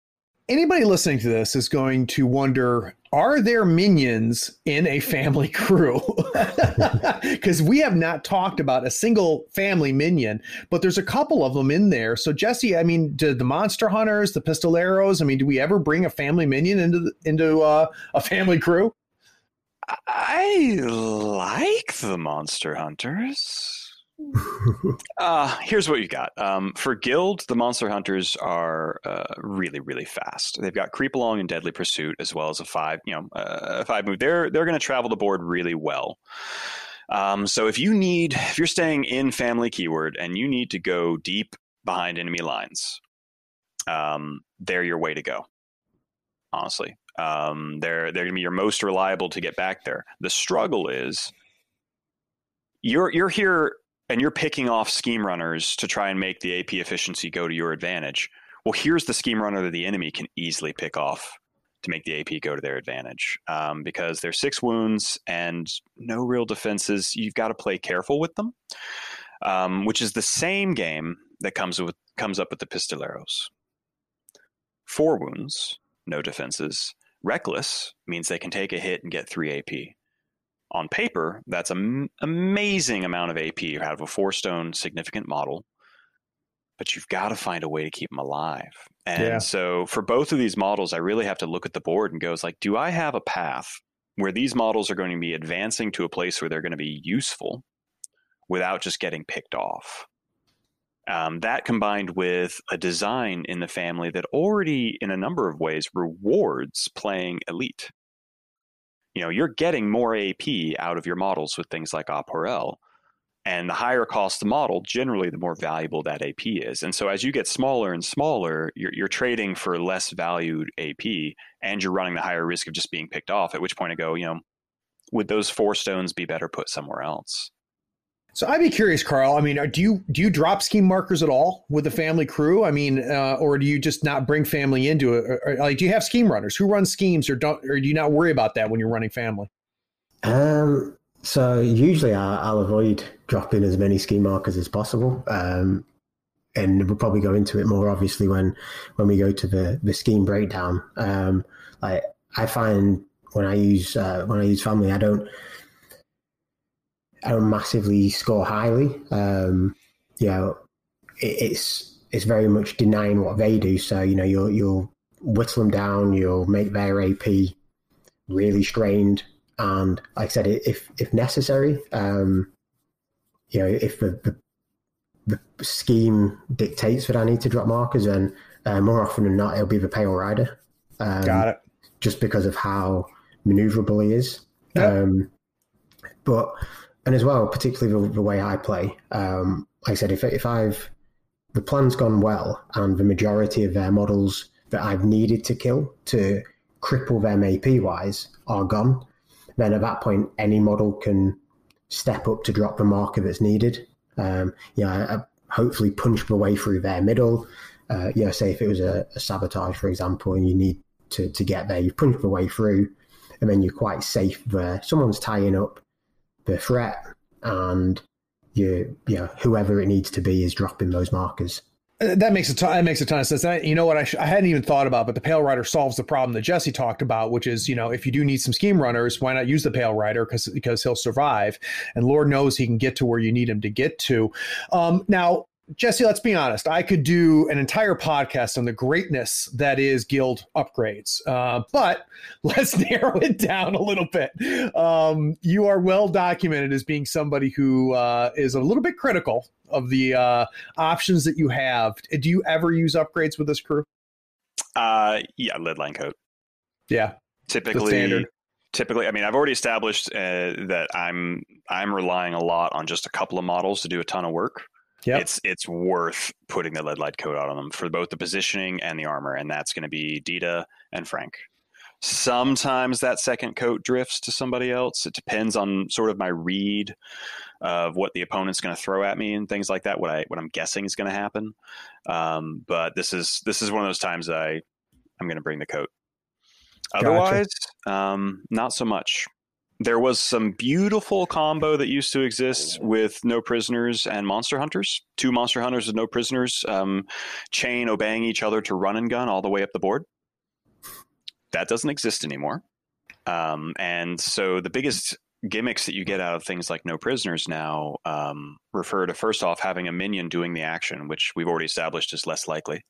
anybody listening to this is going to wonder are there minions in a family crew? Because we have not talked about a single family minion, but there's a couple of them in there. So Jesse, I mean, do the monster hunters, the pistoleros, I mean, do we ever bring a family minion into the, into uh, a family crew? I like the monster hunters uh, here's what you got. Um, for guild, the monster hunters are uh, really, really fast. They've got creep along and deadly pursuit, as well as a five, you know, uh, five move. They're they're going to travel the board really well. Um, so if you need, if you're staying in family keyword and you need to go deep behind enemy lines, um, they're your way to go. Honestly, um, they're they're going to be your most reliable to get back there. The struggle is you're you're here and you're picking off scheme runners to try and make the AP efficiency go to your advantage. Well, here's the scheme runner that the enemy can easily pick off to make the AP go to their advantage um, because they're six wounds and no real defenses. You've got to play careful with them, um, which is the same game that comes with comes up with the pistoleros. Four wounds, no defenses. Reckless means they can take a hit and get three AP on paper, that's an amazing amount of AP out of a four stone significant model. But you've got to find a way to keep them alive. And yeah. so for both of these models, I really have to look at the board and go, like, do I have a path where these models are going to be advancing to a place where they're going to be useful without just getting picked off? Um, that combined with a design in the family that already, in a number of ways, rewards playing elite you know, you're getting more AP out of your models with things like Aporel. And the higher cost the model, generally, the more valuable that AP is. And so, as you get smaller and smaller, you're, you're trading for less valued AP, and you're running the higher risk of just being picked off. At which point, I go, you know, would those four stones be better put somewhere else? So I'd be curious, Carl. I mean, do you do you drop scheme markers at all with the family crew? I mean, uh, or do you just not bring family into it? Or, or, like, do you have scheme runners who run schemes, or don't, or do you not worry about that when you're running family? Um, so usually I, will avoid dropping as many scheme markers as possible. Um, and we'll probably go into it more obviously when when we go to the the scheme breakdown. Um, like I find when I use uh, when I use family, I don't Don't massively score highly. Um, you know, it, it's it's very much denying what they do. So you know, you'll you'll whittle them down, you'll make their AP really strained, and like I said, if if necessary, um, you know, if the, the the scheme dictates that I need to drop markers, and uh, more often than not, it'll be the pale rider. Um, Got it. Just because of how maneuverable he is. Yep. Um, but and as well, particularly the, the way I play, um, like I said, if if I've the plan's gone well and the majority of their models that I've needed to kill to cripple them AP wise are gone, then at that point any model can step up to drop the marker that's needed. Um, yeah, I, hopefully punch the way through their middle. Uh, say if it was a, a, sabotage, for example, and you need to, to get there, you punch the way through, and then you're quite safe there. Someone's tying up the threat, and you, you know, whoever it needs to be is dropping those markers. Uh, that makes a ton. That makes a ton of sense. you know what? I, sh- I hadn't even thought about, but the Pale Rider solves the problem that Jesse talked about, which is you know if you do need some scheme runners, why not use the Pale Rider because because he'll survive, and Lord knows he can get to where you need him to get to. Um, now, Jesse, let's be honest. I could do an entire podcast on the greatness that is guild upgrades, uh, but let's narrow it down a little bit. Um, you are well documented as being somebody who uh, is a little bit critical of the uh, options that you have. Do you ever use upgrades with this crew? Uh, yeah, lead lined coat. Yeah, typically. Typically, I mean, I've already established uh, that I'm I'm relying a lot on just a couple of models to do a ton of work. Yep. It's it's worth putting the lead lined coat on them for both the positioning and the armor, and that's going to be Dita and Frank. Sometimes that second coat drifts to somebody else. It depends on sort of my read of what the opponent's going to throw at me and things like that. What I what I'm guessing is going to happen. Um, but this is this is one of those times I I'm going to bring the coat. Otherwise, gotcha. um, not so much. There was some beautiful combo that used to exist with no prisoners and monster hunters. Two monster hunters with no prisoners, um, chain obeying each other to run and gun all the way up the board. That doesn't exist anymore. Um, and so the biggest gimmicks that you get out of things like no prisoners now um, refer to first off having a minion doing the action, which we've already established is less likely.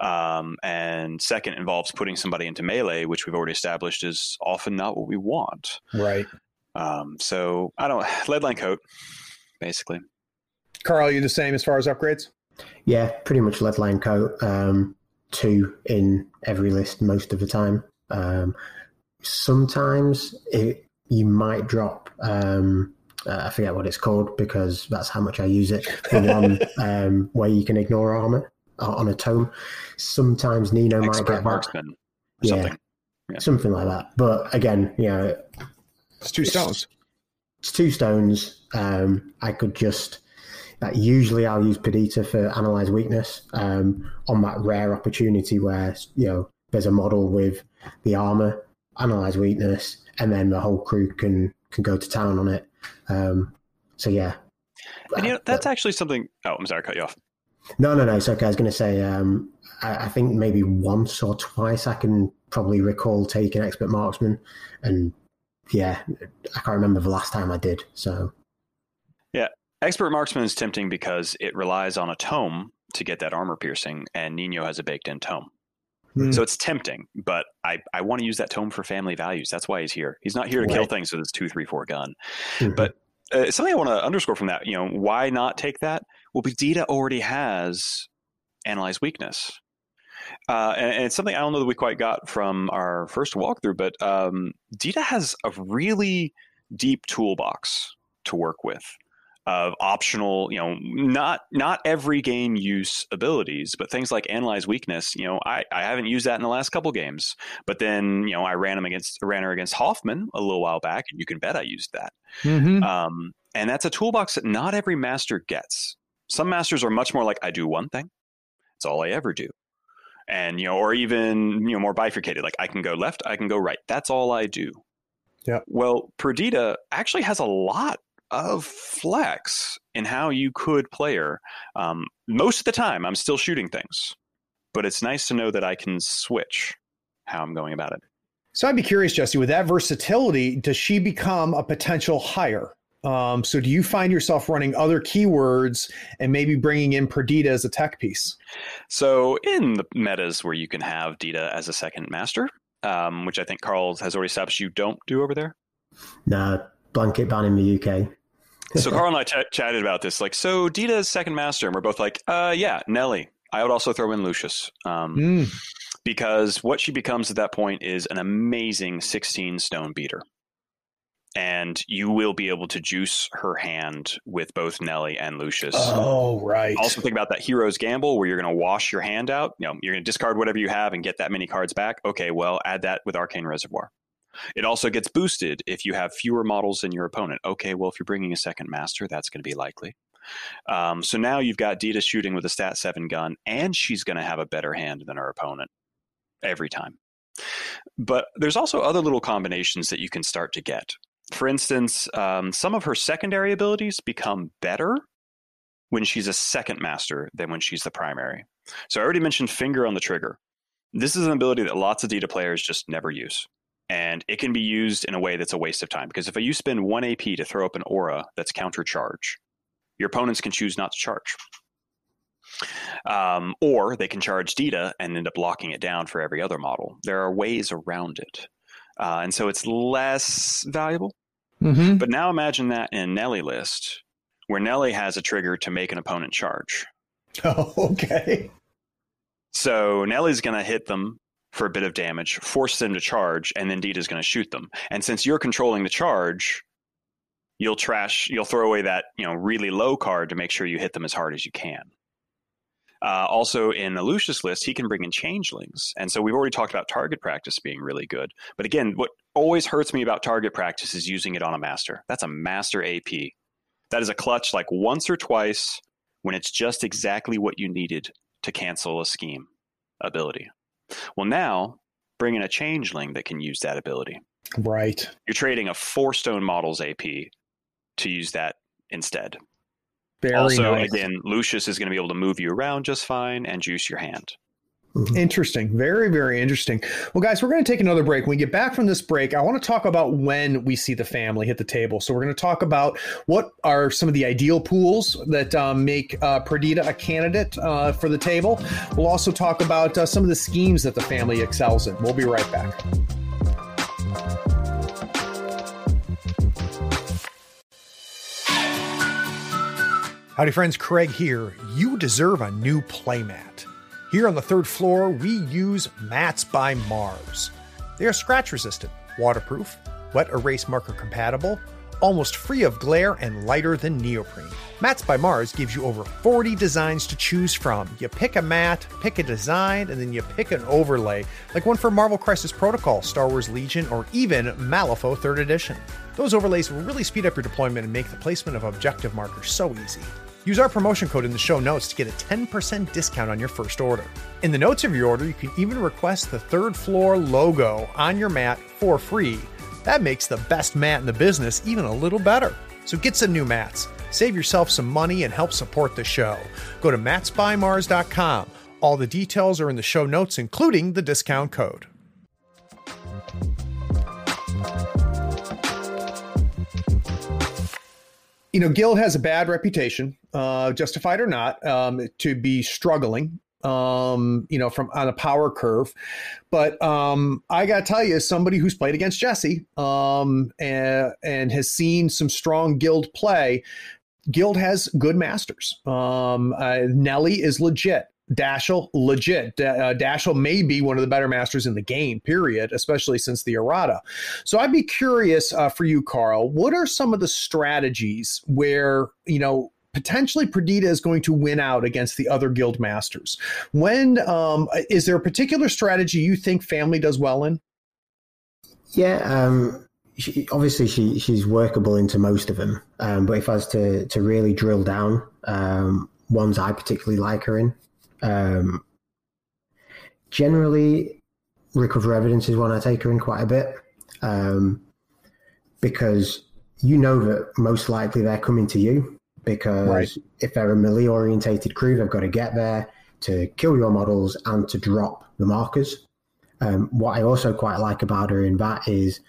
Um, and second involves putting somebody into melee, which we've already established is often not what we want. Right. Um, so I don't lead lined coat, basically. Carl, you the same as far as upgrades? Yeah, pretty much lead lined coat. Um, two in every list most of the time. Um, sometimes it, you might drop. Um, uh, I forget what it's called because that's how much I use it. The one um, where you can ignore armor uh, on a tome. Sometimes Nino Expert might get marksman. Yeah, something. Yeah. something like that. But again, you know, it's two stones. It's two stones. Um, I could just. Uh, usually, I'll use Perdita for analyze weakness um, on that rare opportunity where you know there's a model with the armor, analyze weakness, and then the whole crew can can go to town on it. Um, so yeah, and you know that's actually something. Oh, I'm sorry, I cut you off. No, no, no. It's okay. I was going to say, um, I, I, think maybe once or twice I can probably recall taking expert marksman, and yeah, I can't remember the last time I did. So yeah, expert marksman is tempting because it relies on a tome to get that armor piercing, and Nino has a baked in tome. Mm. So it's tempting, but I, I want to use that tome for family values. That's why he's here. He's not here to right. kill things with his two, three, four gun. Mm-hmm. But uh, something I want to underscore from that, you know, why not take that? Well, Dita already has analyze weakness. Uh, and, and, it's something I don't know that we quite got from our first walkthrough, but um, Dita has a really deep toolbox to work with of optional, you know, not not every game use abilities, but things like analyze weakness. You know, I, I haven't used that in the last couple games, but then you know I ran him against ran her against Hoffman a little while back, and you can bet I used that. Mm-hmm. Um, And that's a toolbox that not every master gets. Some masters are much more like, I do one thing. It's all I ever do. And, you know, or even, you know, more bifurcated, like I can go left, I can go right. That's all I do. Yeah. Well, Perdita actually has a lot of flex in how you could play her. Um, most of the time, I'm still shooting things, but it's nice to know that I can switch how I'm going about it. So I'd be curious, Jesse, with that versatility, does she become a potential hire? Um, so do you find yourself running other keywords and maybe bringing in Perdita as a tech piece? So in the metas where you can have Dita as a second master, um, which I think Carl has already established you don't do over there. Nah, blanket ban in the UK. So Carl and I ch- chatted about this. Like, so Dita is second master, and we're both like, uh, yeah, Nellie. I would also throw in Lucius. Um, Mm. because what she becomes at that point is an amazing 16 stone beater. And you will be able to juice her hand with both Nellie and Lucius. Oh, right. Also, think about that hero's gamble where you're going to wash your hand out. You know, you're going to discard whatever you have and get that many cards back. Okay, well, add that with Arcane Reservoir. It also gets boosted if you have fewer models than your opponent. Okay, well, if you're bringing a second master, that's going to be likely. Um, so now you've got Dita shooting with a stat seven gun, and she's going to have a better hand than her opponent every time. But there's also other little combinations that you can start to get. For instance, um, some of her secondary abilities become better when she's a second master than when she's the primary. So I already mentioned finger on the trigger. This is an ability that lots of Dita players just never use. And it can be used in a way that's a waste of time. Because if you spend one AP to throw up an aura that's counter charge, your opponents can choose not to charge. Um, or they can charge Dita and end up locking it down for every other model. There are ways around it. Uh, and so it's less valuable. Mm-hmm. But now imagine that in Nellie list, where Nellie has a trigger to make an opponent charge. Oh, okay. So Nellie's going to hit them for a bit of damage, force them to charge, and then Dita's going to shoot them. And since you're controlling the charge, you'll trash, you'll throw away that you know really low card to make sure you hit them as hard as you can. Uh, also, in a Lucius list, he can bring in changelings, and so we've already talked about target practice being really good. But again, what always hurts me about target practice is using it on a master. That's a master AP. That is a clutch like once or twice when it's just exactly what you needed to cancel a scheme ability. Well, now bring in a changeling that can use that ability. Right. You're trading a four stone models AP to use that instead. Very also, nice. again, Lucius is going to be able to move you around just fine and juice your hand. Interesting. Very, very interesting. Well, guys, we're going to take another break. When we get back from this break, I want to talk about when we see the family hit the table. So, we're going to talk about what are some of the ideal pools that um, make uh, Perdita a candidate uh, for the table. We'll also talk about uh, some of the schemes that the family excels in. We'll be right back. Howdy, friends. Craig here. You deserve a new playmat. Here on the third floor, we use Mats by Mars. They are scratch resistant, waterproof, wet erase marker compatible, almost free of glare, and lighter than neoprene. Mats by Mars gives you over 40 designs to choose from. You pick a mat, pick a design, and then you pick an overlay, like one for Marvel Crisis Protocol, Star Wars Legion, or even Malifaux 3rd Edition. Those overlays will really speed up your deployment and make the placement of objective markers so easy. Use our promotion code in the show notes to get a 10% discount on your first order. In the notes of your order, you can even request the third floor logo on your mat for free. That makes the best mat in the business even a little better. So get some new mats, save yourself some money, and help support the show. Go to matsbymars.com. All the details are in the show notes, including the discount code. You know, Guild has a bad reputation, uh, justified or not, um, to be struggling, um, you know, from on a power curve. But um, I got to tell you, as somebody who's played against Jesse um, and, and has seen some strong Guild play, Guild has good masters. Um, uh, Nellie is legit. Dashel, legit. Uh, Dashel may be one of the better masters in the game, period, especially since the errata. So I'd be curious uh, for you, Carl, what are some of the strategies where, you know, potentially Perdita is going to win out against the other guild masters? When um, is there a particular strategy you think family does well in? Yeah, um, she, obviously she she's workable into most of them. Um, but if I was to to really drill down, um, ones I particularly like her in, um, generally recover evidence is one I take her in quite a bit, um, because you know that most likely they're coming to you because Right. if they're a melee orientated crew, they've got to get there to kill your models and to drop the markers. Um, what I also quite like about her in that is,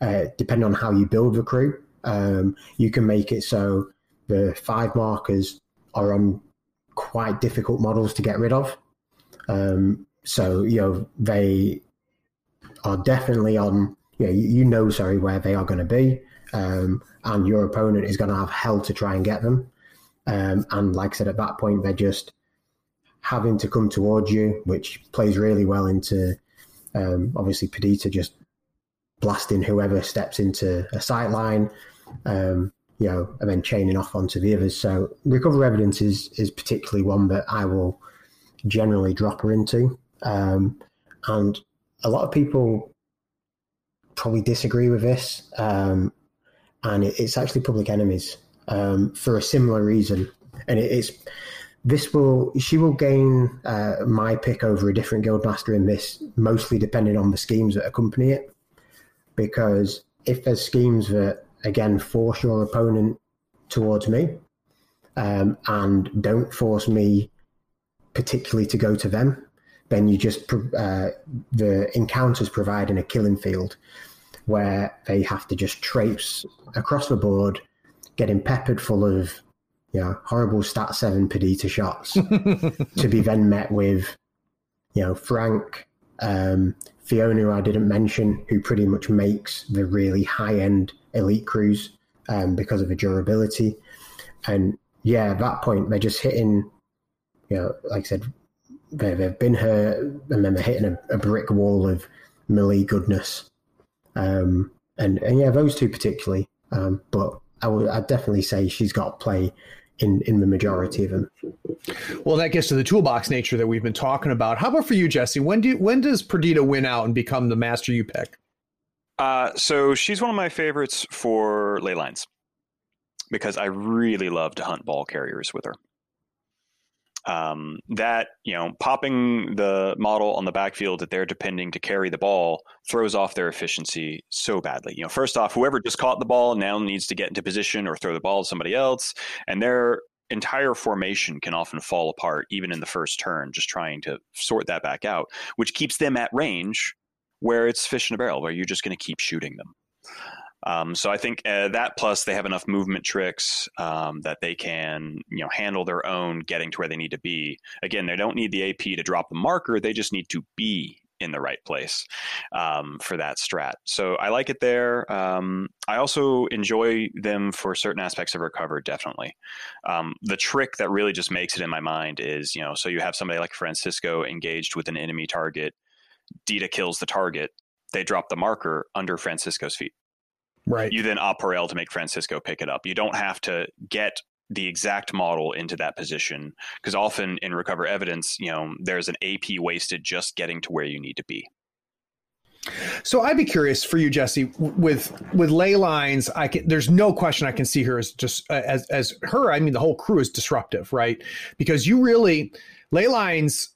uh, depending on how you build the crew, um, you can make it so the five markers are on quite difficult models to get rid of. Um, so you know they are definitely on. You know, you know, sorry, where they are going to be, um, and your opponent is going to have hell to try and get them. Um, and like I said, at that point, they're just having to come towards you, which plays really well into um, obviously Perdita just blasting whoever steps into a sight line, um, you know, and then chaining off onto the others. So recover evidence is is particularly one that I will generally drop her into, um, and a lot of people probably disagree with this, um, and it, it's actually Public Enemies um, for a similar reason, and it, it's this will she will gain uh, my pick over a different guildmaster in this, mostly depending on the schemes that accompany it. Because if there's schemes that again force your opponent towards me, um, and don't force me particularly to go to them, then you just pro- uh, the encounters provide in a killing field where they have to just traipse across the board, getting peppered full of you know, horrible stat seven Perdita shots to be then met with, you know, Frank, um, Fiona, who I didn't mention, who pretty much makes the really high end elite crews um, because of the durability. And yeah, at that point, they're just hitting, you know, like I said, they, they've been hurt and then they're hitting a, a brick wall of melee goodness. Um, and, and yeah, those two particularly. Um, but I would I'd definitely say she's got to play in, in the majority of them. Well, that gets to the toolbox nature that we've been talking about. How about for you, Jesse? When do when does Perdita win out and become the master you pick? Uh, so she's one of my favorites for ley lines because I really love to hunt ball carriers with her. Um, that you know, popping the model on the backfield that they're depending to carry the ball throws off their efficiency so badly. You know, first off, whoever just caught the ball now needs to get into position or throw the ball to somebody else, and their entire formation can often fall apart even in the first turn, just trying to sort that back out, which keeps them at range where it's fish in a barrel, where you're just going to keep shooting them. Um, so I think uh, that plus they have enough movement tricks um, that they can you know handle their own getting to where they need to be. Again, they don't need the AP to drop the marker; they just need to be in the right place um, for that strat. So I like it there. Um, I also enjoy them for certain aspects of recover. Definitely, um, the trick that really just makes it in my mind is you know so you have somebody like Francisco engaged with an enemy target. Dita kills the target. They drop the marker under Francisco's feet Right. you then op L to make Francisco pick it up. You don't have to get the exact model into that position because often in recover evidence, you know, there's an AP wasted just getting to where you need to be. So I'd be curious for you, Jesse, with with ley lines. I can. There's no question I can see her as just uh, as as her. I mean, the whole crew is disruptive, right? Because you really ley lines.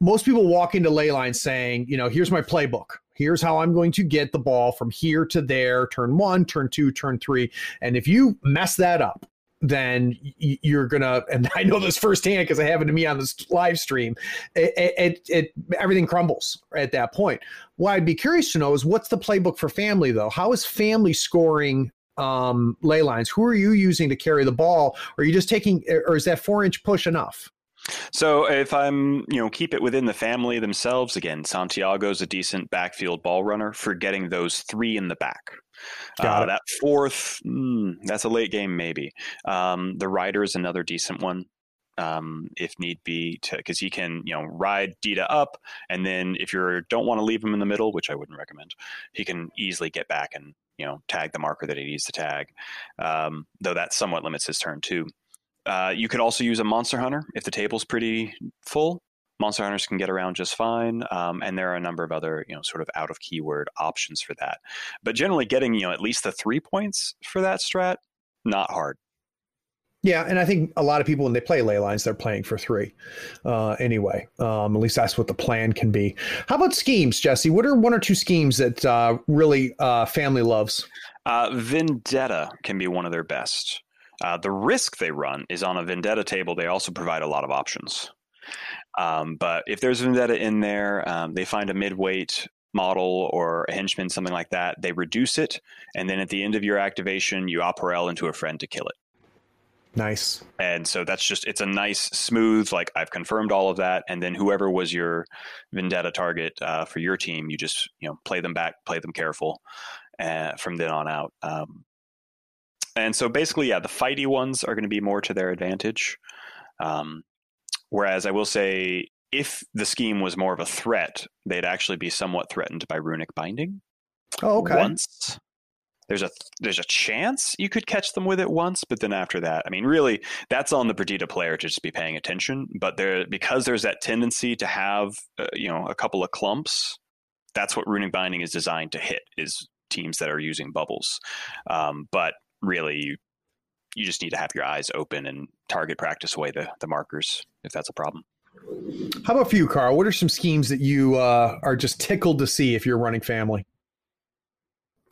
Most people walk into ley lines saying, you know, here's my playbook. Here's how I'm going to get the ball from here to there, turn one, turn two, turn three. And if you mess that up, then you're gonna. And I know this firsthand because it happened to me on this live stream. It, it, it everything crumbles at that point. What I'd be curious to know is what's the playbook for family though? How is family scoring um, ley lines? Who are you using to carry the ball? Are you just taking, or is that four inch push enough? So if I'm, you know, keep it within the family themselves, again, Santiago's a decent backfield ball runner for getting those three in the back. Uh, that fourth, mm, that's a late game maybe. Um, the rider is another decent one. Um, if need be, because he can, you know, ride Dita up, and then if you don't want to leave him in the middle, which I wouldn't recommend, he can easily get back and you know tag the marker that he needs to tag. Um, though that somewhat limits his turn too. Uh, you could also use a monster hunter if the table's pretty full. monster hunters can get around just fine. Um, and there are a number of other, you know, sort of out of keyword options for that. But generally, getting you know at least the three points for that strat, not hard. Yeah, and I think a lot of people when they play ley lines, they're playing for three. Uh, anyway, um, at least that's what the plan can be. How about schemes, Jesse? What are one or two schemes that uh, really uh, family loves? Uh, Vendetta can be one of their best. Uh, the risk they run is on a Vendetta table. They also provide a lot of options. Um, but if there's a Vendetta in there, um, they find a midweight model or a henchman, something like that. They reduce it, and then at the end of your activation, you operel into a friend to kill it. Nice. And so that's just it's a nice smooth like I've confirmed all of that, and then whoever was your vendetta target uh, for your team, you just you know play them back, play them careful, uh, from then on out. Um, and so basically, yeah, the fighty ones are going to be more to their advantage. Um, whereas I will say, if the scheme was more of a threat, they'd actually be somewhat threatened by runic binding. Oh, okay. Once there's a there's a chance you could catch them with it once, but then after that, I mean, really, that's on the Perdita player to just be paying attention. But there, because there's that tendency to have uh, you know a couple of clumps, that's what runic binding is designed to hit is teams that are using bubbles. Um, but really, you you just need to have your eyes open and target practice away the the markers if that's a problem. How about for you, Carl? What are some schemes that you uh, are just tickled to see if you're running family?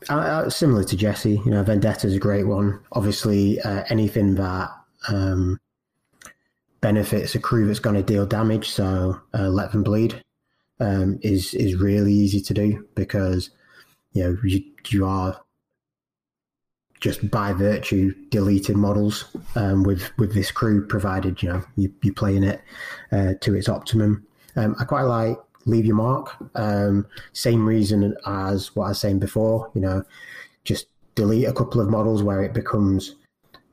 Uh, uh, similar to Jesse, you know, Vendetta is a great one. Obviously, uh, anything that um, benefits a crew that's going to deal damage, so uh, let them bleed, um, is is really easy to do because you know you, you are just by virtue deleting models um, with with this crew, provided you know you, you're playing it uh, to its optimum. Um, I quite like leave your mark. Um, same reason as what I was saying before, you know, just delete a couple of models where it becomes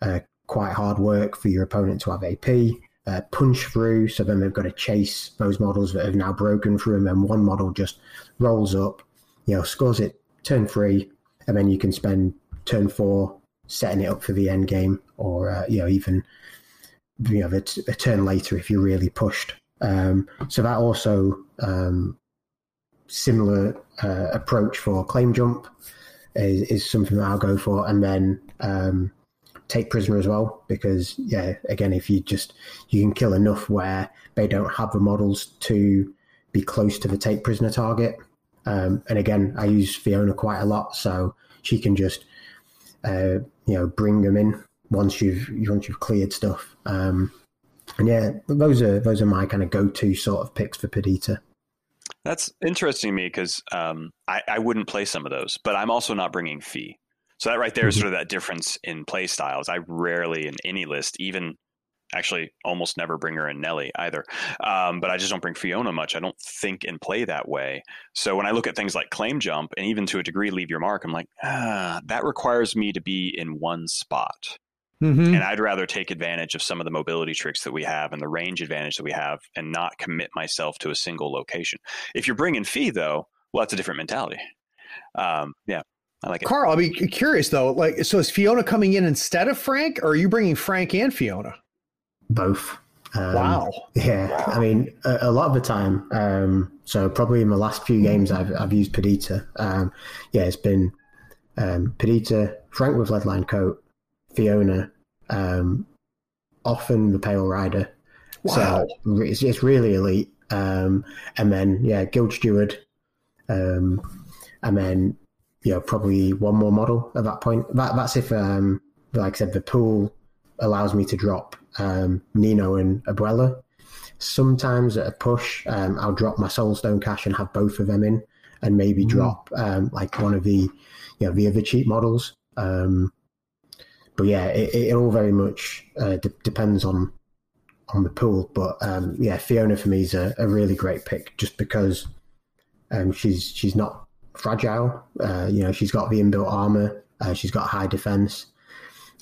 uh, quite hard work for your opponent to have AP. Uh, punch through, so then they've got to chase those models that have now broken through, and then one model just rolls up, you know, scores it turn three, and then you can spend turn four setting it up for the end game, or uh, you know even you know a, turn later if you're really pushed. Um, so that also um, similar uh, approach for claim jump is, is, something that I'll go for, and then um, take prisoner as well because yeah, again, if you just you can kill enough where they don't have the models to be close to the take prisoner target. Um, and again, I use Fiona quite a lot, so she can just uh, you know bring them in once you've once you've cleared stuff. Um, and yeah, those are those are my kind of go-to sort of picks for Perdita. That's interesting to me because um, I, I wouldn't play some of those, but I'm also not bringing Fee. So that right there is mm-hmm. sort of that difference in play styles. I rarely in any list, even actually almost never bring her in Nellie either. Um, but I just don't bring Fiona much. I don't think and play that way. So when I look at things like claim jump and even to a degree leave your mark, I'm like, ah, that requires me to be in one spot. Mm-hmm. And I'd rather take advantage of some of the mobility tricks that we have and the range advantage that we have and not commit myself to a single location. If you're bringing fee, though, well, that's a different mentality. Um, yeah, I like it. Carl, I'll be curious though. Like, so is Fiona coming in instead of Frank, or are you bringing Frank and Fiona? Both. Um, wow. Yeah, wow. I mean, a, a, lot of the time. Um, so probably in the last few games, I've I've used Perdita. Um, yeah, it's been um, Perdita, Frank with lead lined coat, Fiona, um, often the Pale Rider. Wow. So it's, it's really elite. Um, and then, yeah, Guild Steward. Um, and then, you know, probably one more model at that point. That, that's if, um, like I said, the pool allows me to drop um, Nino and Abuela. Sometimes at a push, um, I'll drop my Soulstone Cache and have both of them in, and maybe mm. drop um, like one of the, you know, the other cheap models. Um, but yeah, it, it all very much uh, de- depends on on the pool. But um, yeah, Fiona for me is a, a, really great pick just because um, she's she's not fragile. Uh, you know, she's got the inbuilt armor. Uh, she's got high defense,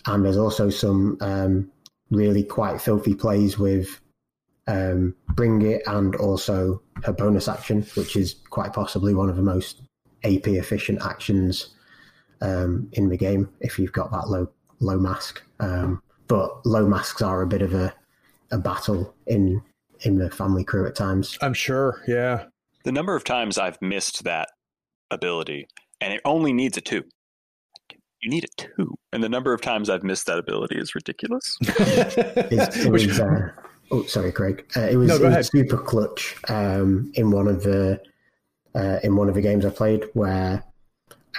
and there's also some um, really quite filthy plays with um, bring it and also her bonus action, which is quite possibly one of the most AP efficient actions um, in the game if you've got that low low mask. Um, but low masks are a bit of a, a battle in in the family crew at times. I'm sure. Yeah. The number of times I've missed that ability, and it only needs a two. You need a two, and the number of times I've missed that ability is ridiculous. It was, uh, oh, sorry, Craig. Uh, it was, No, it was super clutch um, in one of the uh, in one of the games I played where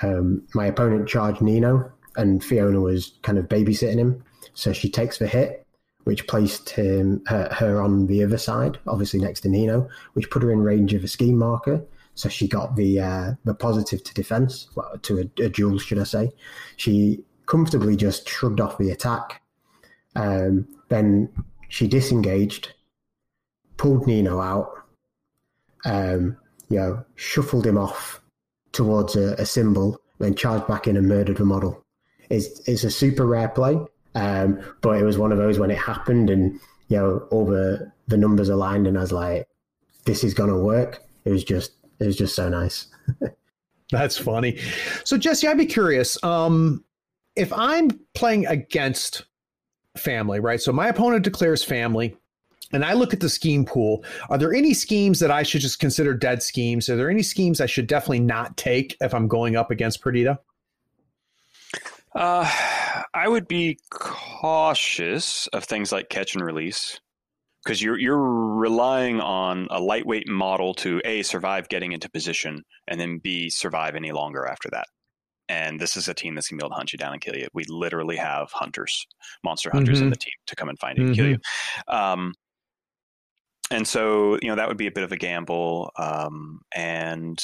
um, my opponent charged Nino and Fiona was kind of babysitting him. So she takes the hit, which placed him her, her on the other side, obviously next to Nino, which put her in range of a scheme marker. So she got the uh, the positive to defense, well, to a, a duel, should I say? She comfortably just shrugged off the attack. Um, then she disengaged, pulled Nino out, um, you know, shuffled him off towards a, a symbol, then charged back in and murdered the model. It's it's a super rare play, um, but it was one of those when it happened and you know all the the numbers aligned and I was like, this is gonna work. It was just it was just so nice. That's funny. So Jesse, I'd be curious. Um, if I'm playing against family, right? So my opponent declares family, and I look at the scheme pool. Are there any schemes that I should just consider dead schemes? Are there any schemes I should definitely not take if I'm going up against Perdita? Uh, I would be cautious of things like catch and release because you're you're relying on a lightweight model to a survive getting into position and then b survive any longer after that. And this is a team that's gonna be able to hunt you down and kill you. We literally have hunters, monster hunters in Mhm. the team to come and find you and kill you. Um, and so you know that would be a bit of a gamble. Um, and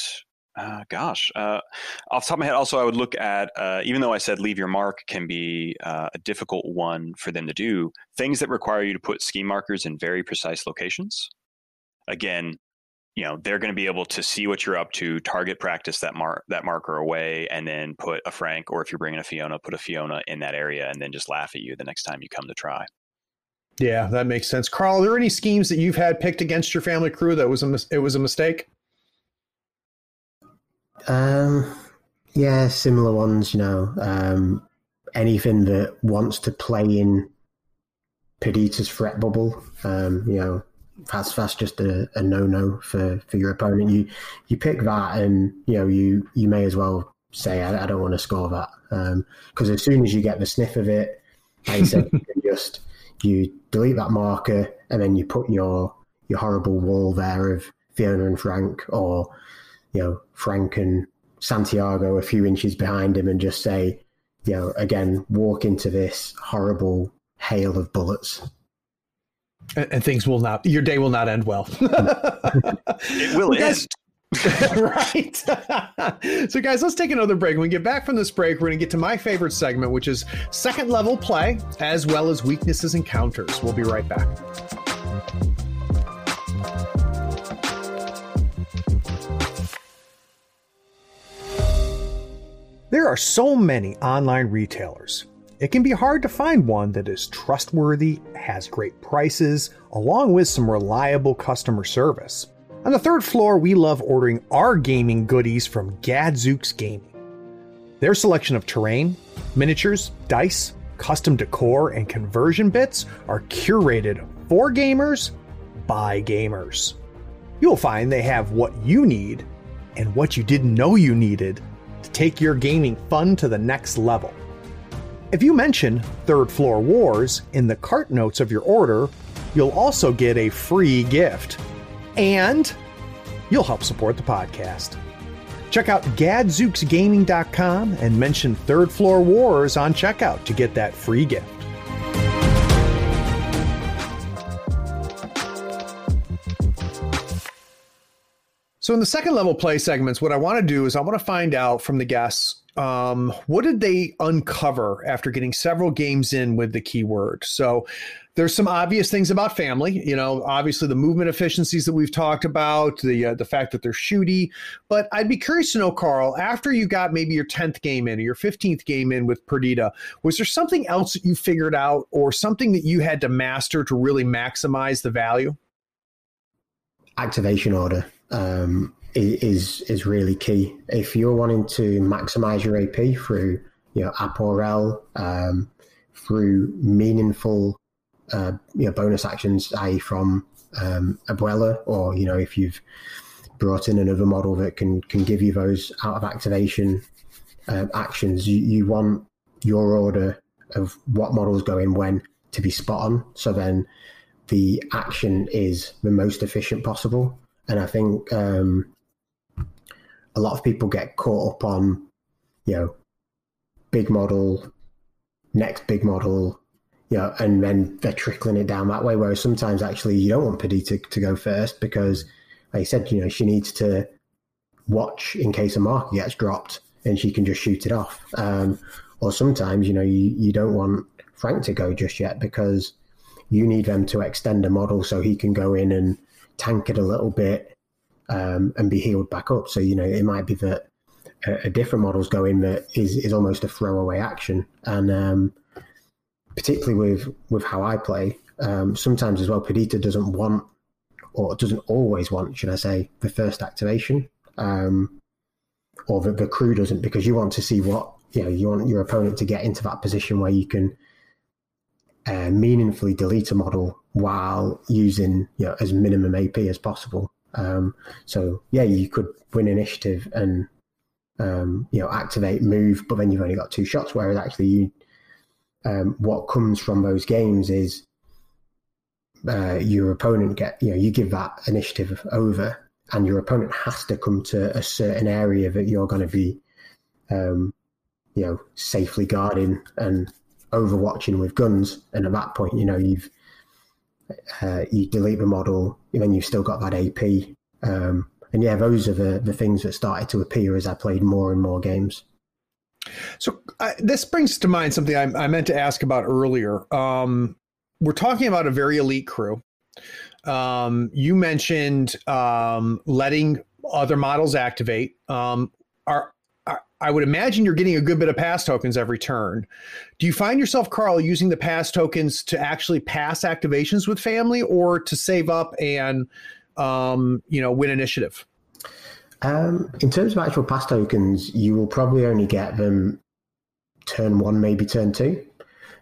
uh, gosh, uh, off the top of my head, also I would look at uh, even though I said leave your mark can be uh, a difficult one for them to do, things that require you to put ski markers in very precise locations. Again, you know they're going to be able to see what you're up to, target practice that mark that marker away, and then put a Frank or if you're bringing a Fiona, put a Fiona in that area, and then just laugh at you the next time you come to try. Yeah, that makes sense. Carl, are there any schemes that you've had picked against your family crew that was a mis- it was a mistake? Um, yeah, similar ones. You know, um, anything that wants to play in Perdita's threat bubble. Um, you know, that's that's just a, a no no for, for your opponent. You you pick that, and you know you you may as well say I, I don't want to score that because as soon as you get the sniff of it, like said, you just you delete that marker and then you put your your horrible wall there of Fiona and Frank or you know, Frank and Santiago a few inches behind him and just say, you know, again, walk into this horrible hail of bullets. And, and things will not. Your day will not end well. It will Well, end. right. so, guys, let's take another break. When we get back from this break, we're going to get to my favorite segment, which is second level play, as well as weaknesses and counters. We'll be right back. There are so many online retailers. It can be hard to find one that is trustworthy, has great prices, along with some reliable customer service. On the third floor, we love ordering our gaming goodies from Gadzooks Gaming. Their selection of terrain, miniatures, dice, custom decor, and conversion bits are curated for gamers by gamers. You'll find they have what you need and what you didn't know you needed to take your gaming fun to the next level. If you mention Third Floor Wars in the cart notes of your order, you'll also get a free gift. And you'll help support the podcast. Check out gadzooksgaming.com and mention Third Floor Wars on checkout to get that free gift. So in the second level play segments, what I want to do is I want to find out from the guests um, what did they uncover after getting several games in with the keyword. So there's some obvious things about family, you know, obviously the movement efficiencies that we've talked about, the uh, the fact that they're shooty. But I'd be curious to know, Carl, after you got maybe your tenth game in or your fifteenth game in with Perdita, was there something else that you figured out or something that you had to master to really maximize the value? Activation order um, is is really key. If you're wanting to maximize your AP through you know app or L, um, through meaningful uh, you know bonus actions, i.e. from um, Abuela, or you know if you've brought in another model that can can give you those out of activation um, actions, you, you want your order of what models go in when to be spot on. So then the action is the most efficient possible. And I think um, a lot of people get caught up on, you know, big model, next big model, you know, and then they're trickling it down that way. Whereas sometimes actually you don't want Perdita to, to go first because, like I said, you know, she needs to watch in case a marker gets dropped and she can just shoot it off. Um, or sometimes, you know, you, you don't want Frank to go just yet because you need them to extend a model so he can go in and tank it a little bit um, and be healed back up. So, you know, it might be that a, a different model's going that is, is almost a throwaway action. And um, particularly with, with how I play, um, sometimes as well, Perdita doesn't want, or doesn't always want, should I say, the first activation. Um, or the, the crew doesn't because you want to see what you know you want your opponent to get into that position where you can uh, meaningfully delete a model while using you know as minimum AP as possible. Um, so yeah, you could win initiative and um, you know activate move, but then you've only got two shots. Whereas actually, you um, what comes from those games is uh, your opponent get you know you give that initiative over, and your opponent has to come to a certain area that you're going to be um, you know safely guarding and overwatching with guns. And at that point, you know you've uh, you delete the model, and then you've still got that AP. Um, and yeah, those are the, the things that started to appear as I played more and more games. So this brings to mind something I, I, meant to ask about earlier. Um, we're talking about a very elite crew. Um, you mentioned um, letting other models activate. Um, are, I would imagine you're getting a good bit of pass tokens every turn. Do you find yourself, Carl, using the pass tokens to actually pass activations with family, or to save up and um, you know win initiative? Um, in terms of actual pass tokens, you will probably only get them turn one, maybe turn two,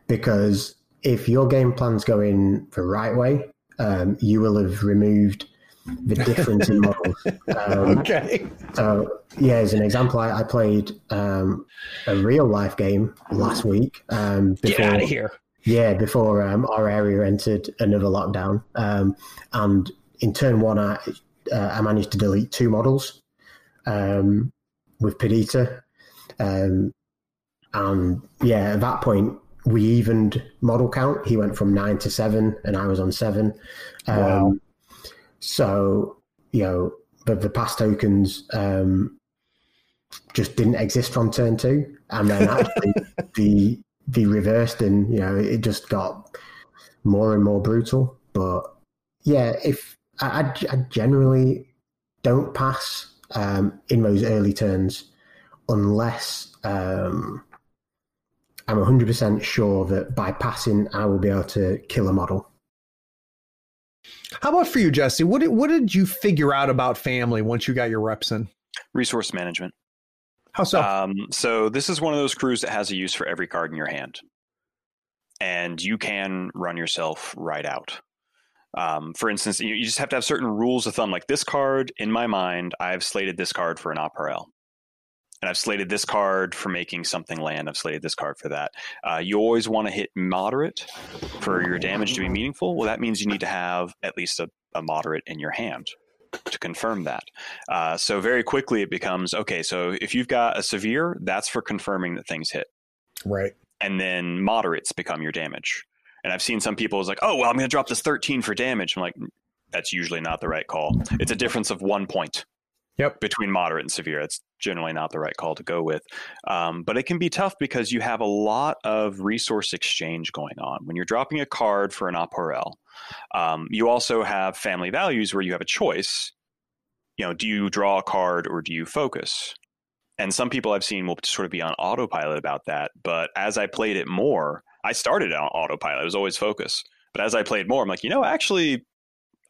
because if your game plan's going the right way, um, you will have removed the difference in models. Um, okay. So, yeah, as an example, I, I played um, a real life game last week. Um, before, Get out of here. Yeah, before um, our area entered another lockdown. Um, and in turn one, I, uh, I managed to delete two models um, with Perdita. and yeah, at that point, we evened model count. He went from nine to seven, and I was on seven. wow. So, you know, the, the pass tokens um, just didn't exist from turn two. And then actually the the reversed and, you know, it just got more and more brutal. But yeah, if I, I generally don't pass um, in those early turns unless um, I'm 100% sure that by passing, I will be able to kill a model. How about for you, Jesse? What did, what did you figure out about family once you got your reps in? Resource management. How so? Um, so this is one of those crews that has a use for every card in your hand, and you can run yourself right out. Um, for instance, you, you, just have to have certain rules of thumb. Like this card, in my mind, I've slated this card for an Apore'el and I've slated this card for making something land. I've slated this card for that. Uh, you always want to hit moderate for your damage to be meaningful. Well, that means you need to have at least a, a moderate in your hand to confirm that. Uh, so very quickly it becomes okay. So if you've got a severe, that's for confirming that things hit. Right. And then moderates become your damage. And I've seen some people is like, oh well, I'm going to drop this 13 for damage. I'm like, that's usually not the right call. It's a difference of one point. Yep. Between moderate and severe, it's generally not the right call to go with. Um, but it can be tough because you have a lot of resource exchange going on. When you're dropping a card for an Apore'el, um, you also have family values where you have a choice. You know, do you draw a card or do you focus? And some people I've seen will sort of be on autopilot about that. But as I played it more, I started on autopilot. It was always focus. But as I played more, I'm like, you know, actually,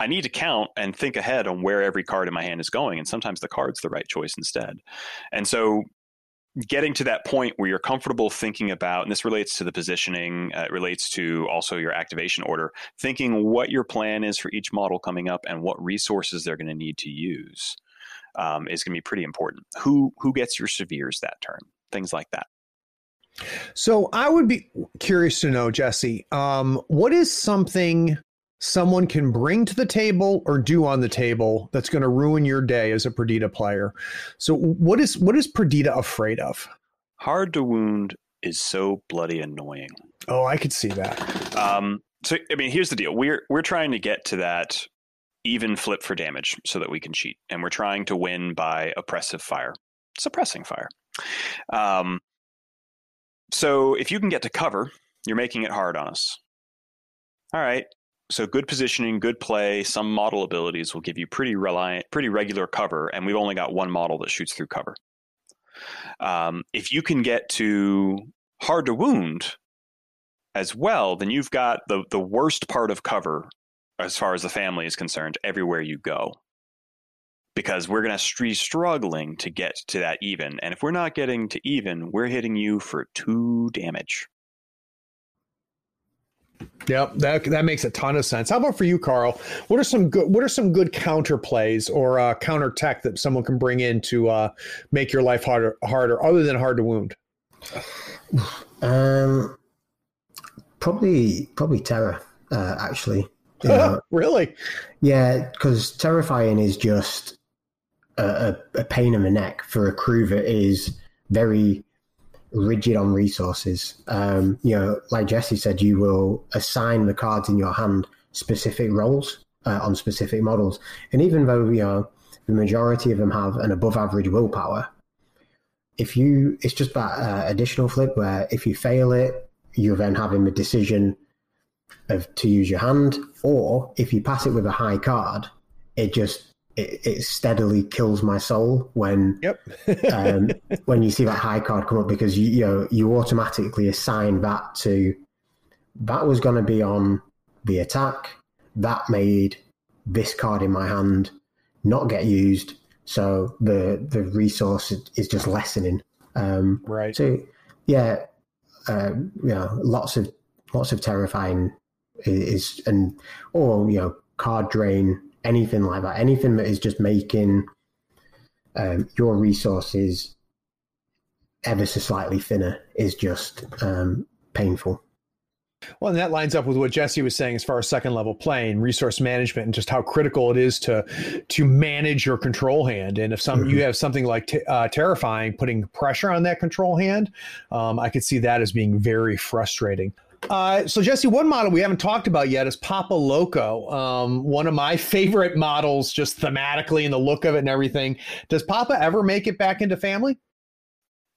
I need to count and think ahead on where every card in my hand is going. And sometimes the card's the right choice instead. And so getting to that point where you're comfortable thinking about, and this relates to the positioning, uh, it relates to also your activation order, thinking what your plan is for each model coming up and what resources they're going to need to use um, is going to be pretty important. Who who gets your severes that turn? Things like that. So I would be curious to know, Jesse, um, what is something someone can bring to the table or do on the table that's going to ruin your day as a Perdita player. So what is what is Perdita afraid of? Hard to wound is so bloody annoying. Oh, I could see that. Um, so I mean, here's the deal: we're we're trying to get to that even flip for damage so that we can cheat, and we're trying to win by oppressive fire, suppressing fire. Um, so if you can get to cover, you're making it hard on us. All right, so good positioning, good play, some model abilities will give you pretty reliant, pretty regular cover, and we've only got one model that shoots through cover. Um, if you can get to hard to wound as well, then you've got the the worst part of cover as far as the family is concerned everywhere you go. Because we're going to be struggling to get to that even, and if we're not getting to even, we're hitting you for two damage. Yep, that that makes a ton of sense. How about for you, Carl? What are some good What are some good counter plays or uh, counter tech that someone can bring in to uh, make your life harder, harder, other than hard to wound? Um, probably probably terror. Uh, actually, really? Yeah, because terrifying is just a, a, a pain in the neck for a crew that is very rigid on resources. Um, you know, like Jesse said, you will assign the cards in your hand specific roles uh, on specific models, and even though you know the majority of them have an above average willpower, if you it's just that uh, additional flip where if you fail it, you're then having the decision of to use your hand, or if you pass it with a high card, it just it, it steadily kills my soul when yep. um, when you see that high card come up because you you, know, you automatically assign that to that was going to be on the attack. That made this card in my hand not get used. So the the resource is just lessening. Um, right. so yeah uh, you know lots of lots of terrifying is and or you know card drain anything like that, anything that is just making um, your resources ever so slightly thinner is just um, painful. Well, and that lines up with what Jesse was saying as far as second level playing, resource management, and just how critical it is to to manage your control hand. And if some mm-hmm. you have something like t- uh, terrifying, putting pressure on that control hand, um, I could see that as being very frustrating. Uh, so Jesse, one model we haven't talked about yet is Papa Loco. Um, one of my favorite models, just thematically and the look of it and everything. Does Papa ever make it back into family?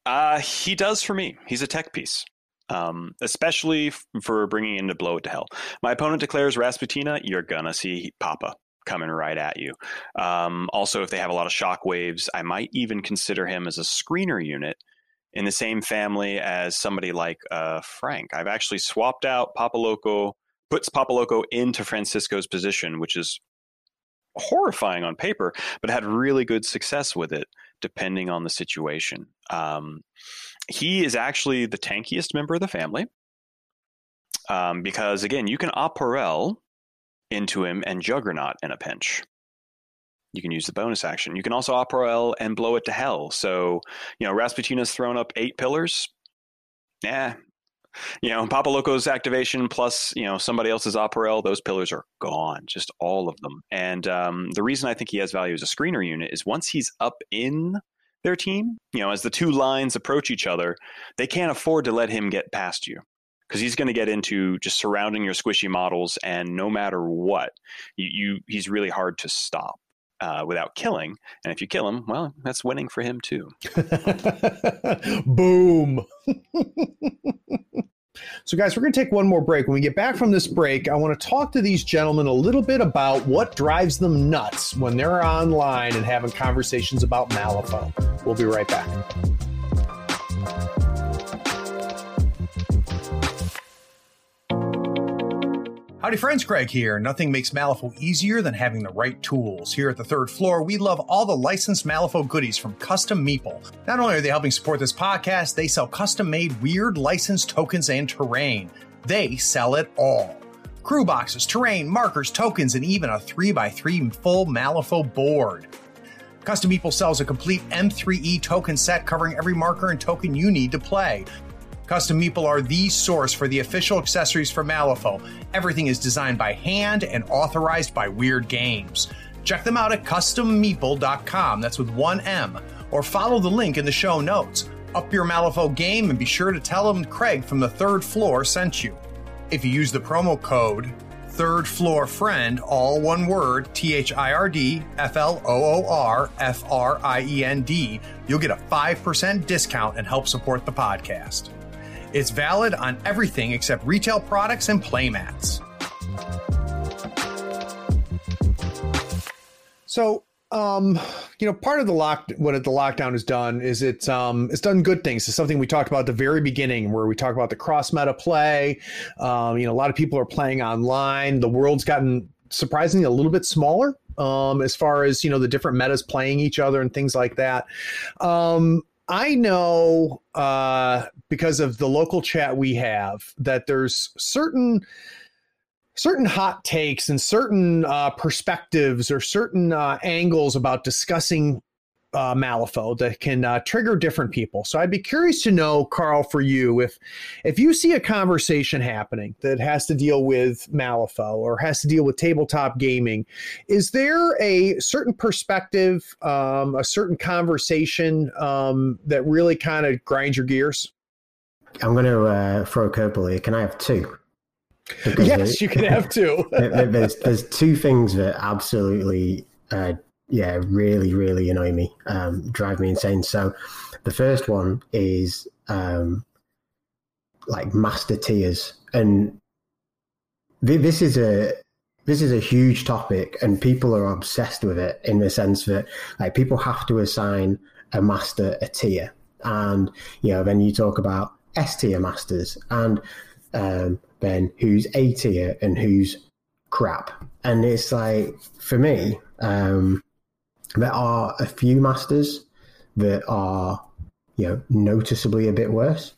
Uh, he does for me. He's a tech piece. Um, especially f- for bringing in to blow it to hell. My opponent declares Rasputina, you're gonna see Papa coming right at you. Um, also, if they have a lot of shock waves, I might even consider him as a screener unit in the same family as somebody like uh, Frank. I've actually swapped out Papa Loco, puts Papa Loco into Francisco's position, which is horrifying on paper, but had really good success with it depending on the situation. Um, he is actually the tankiest member of the family um, because, again, you can Aporel into him and Juggernaut in a pinch you can use the bonus action. You can also Aporel and blow it to hell. So, you know, Rasputina's thrown up eight pillars. Yeah. You know, Papa Loco's activation plus, you know, somebody else's Aporel, those pillars are gone, just all of them. And um, the reason I think he has value as a screener unit is once he's up in their team, you know, as the two lines approach each other, they can't afford to let him get past you because he's going to get into just surrounding your squishy models, and no matter what, you, you he's really hard to stop uh, without killing. And if you kill him, well, that's winning for him too. Boom. so, guys, we're going to take one more break. When we get back from this break, I want to talk to these gentlemen a little bit about what drives them nuts when they're online and having conversations about Malifaux. We'll be right back. Howdy, friends. Craig here. Nothing makes Malifaux easier than having the right tools. Here at the third floor, we love all the licensed Malifaux goodies from Custom Meeple. Not only are they helping support this podcast, they sell custom made weird licensed tokens and terrain. They sell it all crew boxes, terrain, markers, tokens, and even a 3x3 full Malifaux board. Custom Meeple sells a complete M3E token set covering every marker and token you need to play. Custom Meeple are the source for the official accessories for Malifaux. Everything is designed by hand and authorized by Wyrd Games. Check them out at custommeeple.com, that's with one M, or follow the link in the show notes. Up your Malifaux game and be sure to tell them Craig from the third floor sent you. If you use the promo code third floor friend, all one word, T H I R D F L O O R F R I E N D, you'll get a 5% discount and help support the podcast. It's valid on everything except retail products and playmats. So, um, you know, part of the lock, what the lockdown has done is it's um, it's done good things. It's something we talked about at the very beginning, where we talk about the cross meta play. Um, you know, a lot of people are playing online. The world's gotten surprisingly a little bit smaller um, as far as you know the different metas playing each other and things like that. Um, I know uh, because of the local chat we have that there's certain certain hot takes and certain uh, perspectives or certain uh, angles about discussing uh, Malifaux that can uh, trigger different people. So I'd be curious to know, Carl, for you, if if you see a conversation happening that has to deal with Malifaux or has to deal with tabletop gaming, is there a certain perspective, um, a certain conversation um, that really kind of grinds your gears? I'm going to uh, throw a curveball here. Can I have two? Because yes, you can have two. there's there's two things that absolutely, uh, yeah, really really annoy me, um, drive me insane. So, the first one is um, like master tiers, and th- this is a this is a huge topic, and people are obsessed with it in the sense that like people have to assign a master a tier, and you know then you talk about S tier masters and um, then who's A tier and who's crap. And it's like, for me, um, there are a few masters that are, you know, noticeably a bit worse.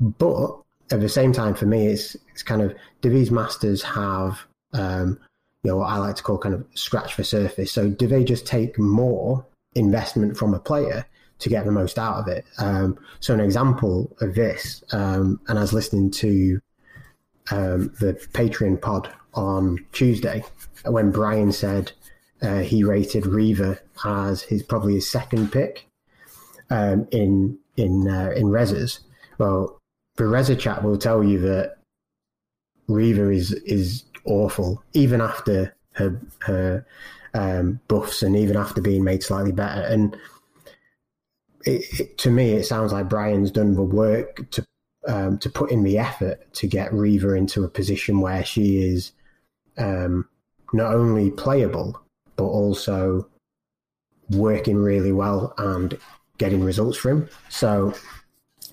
But at the same time, for me, it's, it's kind of, do these masters have, um, you know, what I like to call kind of scratch the surface? So do they just take more investment from a player to get the most out of it? Um, so an example of this, um, and I was listening to um, the Patreon pod on Tuesday when Brian said uh, he rated Reva as his probably his second pick um, in in uh, in Rezzers. Well, the Rezzer chat will tell you that Reva is is awful even after her her um, buffs and even after being made slightly better. And it, it, to me, it sounds like Brian's done the work to um, to put in the effort to get Reva into a position where she is um, not only playable but also working really well and getting results for him. So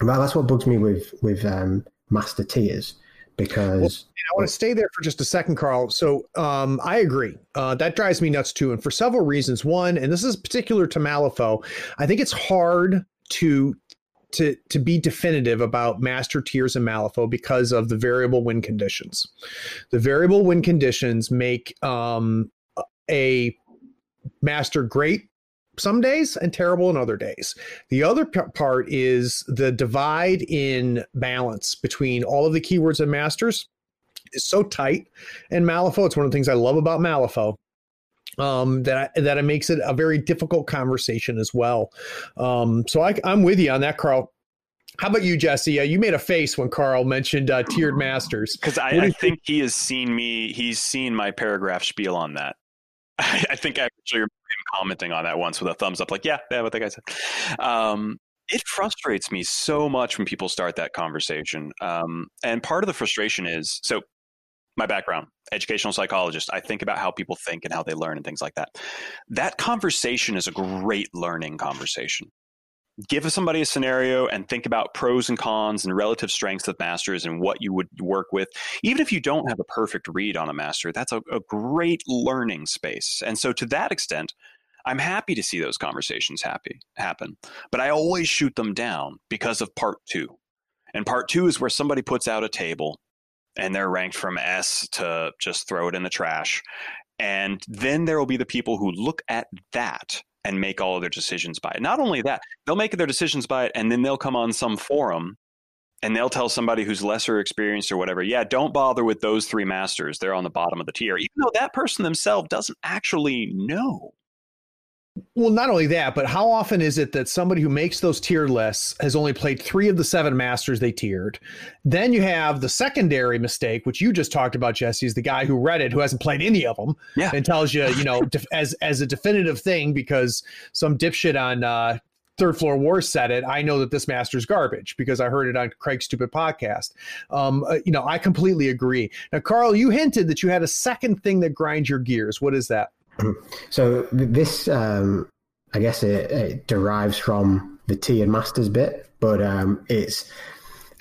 well, that's what bugs me with with um, master tiers because well, I want to stay there for just a second, Carl. So um, I agree. Uh, that drives me nuts too, and for several reasons. One, and this is particular to Malifaux, I think it's hard to to to be definitive about master tiers and Malifaux because of the variable win conditions. The variable win conditions make um, a master great some days and terrible in other days. The other p- part is the divide in balance between all of the keywords and masters is so tight. And Malifaux, it's one of the things I love about Malifaux um, that I, that it makes it a very difficult conversation as well. Um, so I, am with you on that, Carl. How about you, Jesse? Uh, you made a face when Carl mentioned uh, tiered masters because I, I think he has seen me. He's seen my paragraph spiel on that. I, I think I actually remember him commenting on that once with a thumbs up, like, "Yeah, yeah, what the guy said." Um, it frustrates me so much when people start that conversation. Um, and part of the frustration is so my background educational psychologist i think about how people think and how they learn and things like that that conversation is a great learning conversation give somebody a scenario and think about pros and cons and relative strengths of masters and what you would work with. Even if you don't have a perfect read on a master, that's a, a great learning space. And so, to that extent, I'm happy to see those conversations happy happen. But I always shoot them down because of part two. And part two is where somebody puts out a table and they're ranked from S to just throw it in the trash. And then there will be the people who look at that and make all of their decisions by it. Not only that, they'll make their decisions by it and then they'll come on some forum and they'll tell somebody who's lesser experienced or whatever, yeah, don't bother with those three masters. They're on the bottom of the tier, even though that person themselves doesn't actually know. Well, not only that, but how often is it that somebody who makes those tier lists has only played three of the seven masters they tiered? Then you have the secondary mistake, which you just talked about, Jesse, is the guy who read it who hasn't played any of them, yeah. and tells you, you know, def- as as a definitive thing because some dipshit on uh, Third Floor Wars said it. I know that this master's garbage because I heard it on Craig's stupid podcast. Um, uh, you know, I completely agree. Now, Carl, you hinted that you had a second thing that grinds your gears. What is that? So this, um, I guess, it, it, derives from the tiered masters bit, but um, it's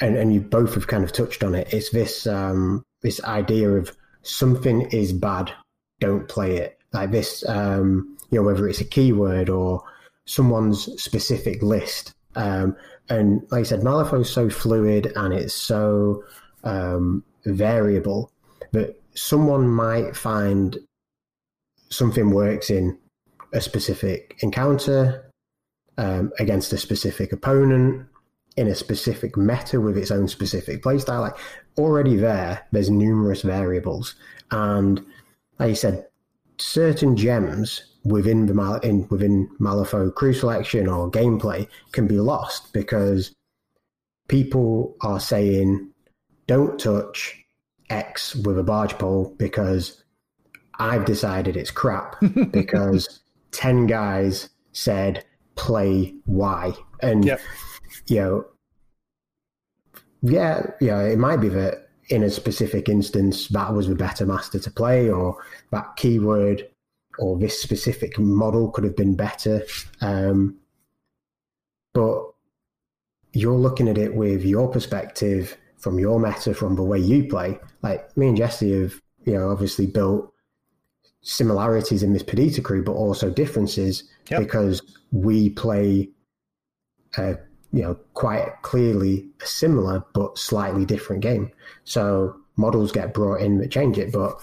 and, and you both have kind of touched on it. It's this um, this idea of something is bad, don't play it. Like this, um, you know, whether it's a keyword or someone's specific list. Um, and like I said, Malifaux's so fluid and it's so um, variable that someone might find something works in a specific encounter um, against a specific opponent in a specific meta with its own specific playstyle. Like already there, there's numerous variables, and like you said, certain gems within the Mal- in, within Malifaux crew selection or gameplay can be lost because people are saying don't touch X with a barge pole because I've decided it's crap because 10 guys said play Y. And, yep. you know, yeah, yeah, it might be that in a specific instance that was the better master to play, or that keyword or this specific model could have been better. Um, but you're looking at it with your perspective from your meta, from the way you play. Like me and Jesse have, you know, obviously built similarities in this Perdita crew, but also differences yep. because we play, uh, you know, quite clearly a similar but slightly different game. So models get brought in that change it, but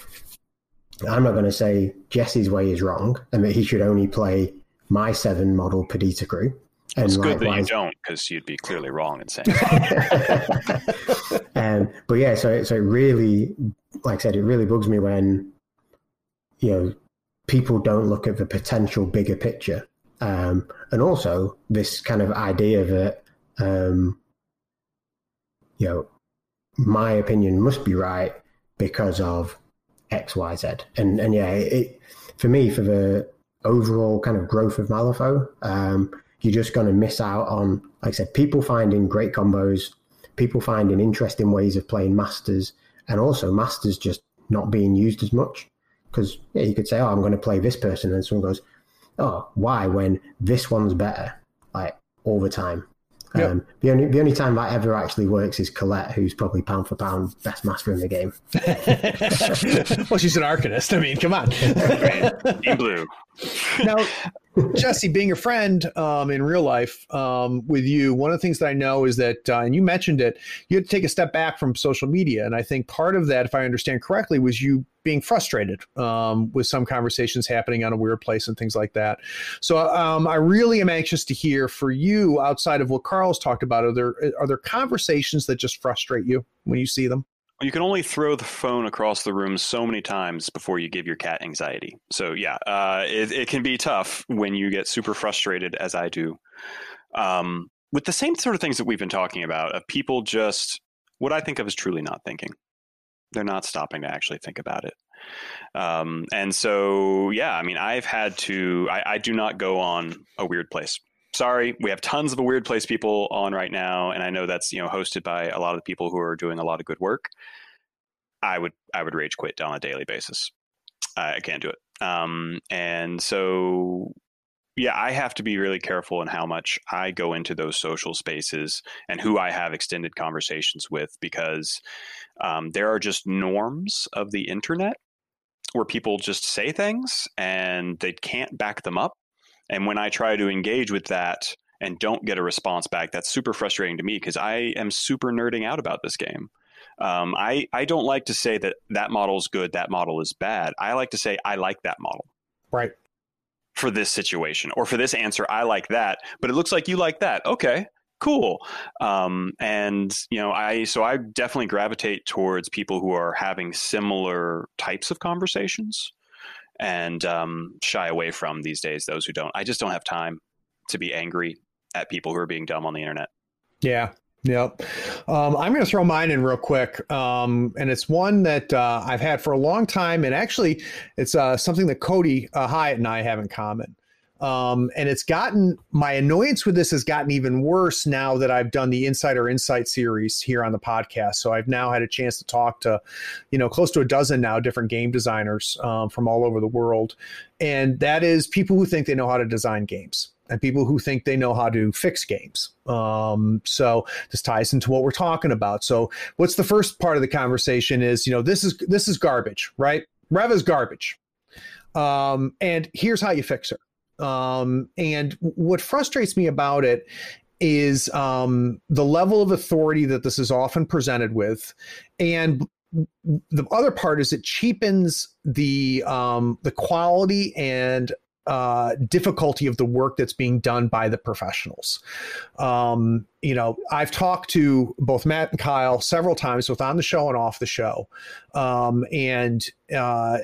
I'm not going to say Jesse's way is wrong and that he should only play my seven model Perdita crew. And it's good that you don't, because you'd be clearly wrong in saying. um, but yeah, so so it really, like I said, it really bugs me when you know, people don't look at the potential bigger picture. Um, and also this kind of idea that, um, you know, my opinion must be right because of X, Y, Z. And, and yeah, it, for me, for the overall kind of growth of Malifaux, um, you're just going to miss out on, like I said, people finding great combos, people finding interesting ways of playing masters, and also masters just not being used as much. Because yeah, you could say, "Oh, I'm going to play this person," and someone goes, "Oh, why?" When this one's better, like all the time. Yep. Um, the only the only time that ever actually works is Colette, who's probably pound for pound best master in the game. well, she's an arcanist. I mean, come on. In blue. Now, Jesse, being a friend um, in real life um, with you, one of the things that I know is that, uh, and you mentioned it, you had to take a step back from social media. And I think part of that, if I understand correctly, was you being frustrated um, with some conversations happening on a Wyrd Place and things like that. So um, I really am anxious to hear for you, outside of what Carl's talked about, are there are there conversations that just frustrate you when you see them? You can only throw the phone across the room so many times before you give your cat anxiety. So yeah, uh, it, it, can be tough when you get super frustrated, as I do, um, with the same sort of things that we've been talking about of people just what I think of as truly not thinking. They're not stopping to actually think about it. Um, and so, yeah, I mean, I've had to. I, I do not go on a Wyrd Place sorry, we have tons of a Wyrd Place people on right now, and I know that's you know hosted by a lot of the people who are doing a lot of good work. I would I would rage quit on a daily basis. I, I can't do it. Um, and so yeah, I have to be really careful in how much I go into those social spaces and who I have extended conversations with because um, there are just norms of the internet where people just say things and they can't back them up. And when I try to engage with that and don't get a response back, that's super frustrating to me because I am super nerding out about this game. Um, I, I don't like to say that that model is good, that model is bad. I like to say I like that model. Right for this situation or for this answer i like that but it looks like you like that okay cool um, and you know i so i definitely gravitate towards people who are having similar types of conversations and um, shy away from these days those who don't i just don't have time to be angry at people who are being dumb on the internet yeah Yep. Um, I'm going to throw mine in real quick. Um, and it's one that uh, I've had for a long time. And actually, it's uh, something that Cody uh, Hyatt and I have in common. Um, and it's gotten my annoyance with this has gotten even worse now that I've done the Insider Insight series here on the podcast. So I've now had a chance to talk to, you know, close to a dozen now different game designers um, from all over the world. And that is people who think they know how to design games and people who think they know how to fix games. Um, so this ties into what we're talking about. So what's the first part of the conversation is, you know, this is this is garbage, right? Rev is garbage. Um, and here's how you fix her. Um, and what frustrates me about it is um, the level of authority that this is often presented with, and the other part is it cheapens the um, the quality and uh, difficulty of the work that's being done by the professionals. Um, you know, I've talked to both Matt and Kyle several times, both on the show and off the show, um, and uh,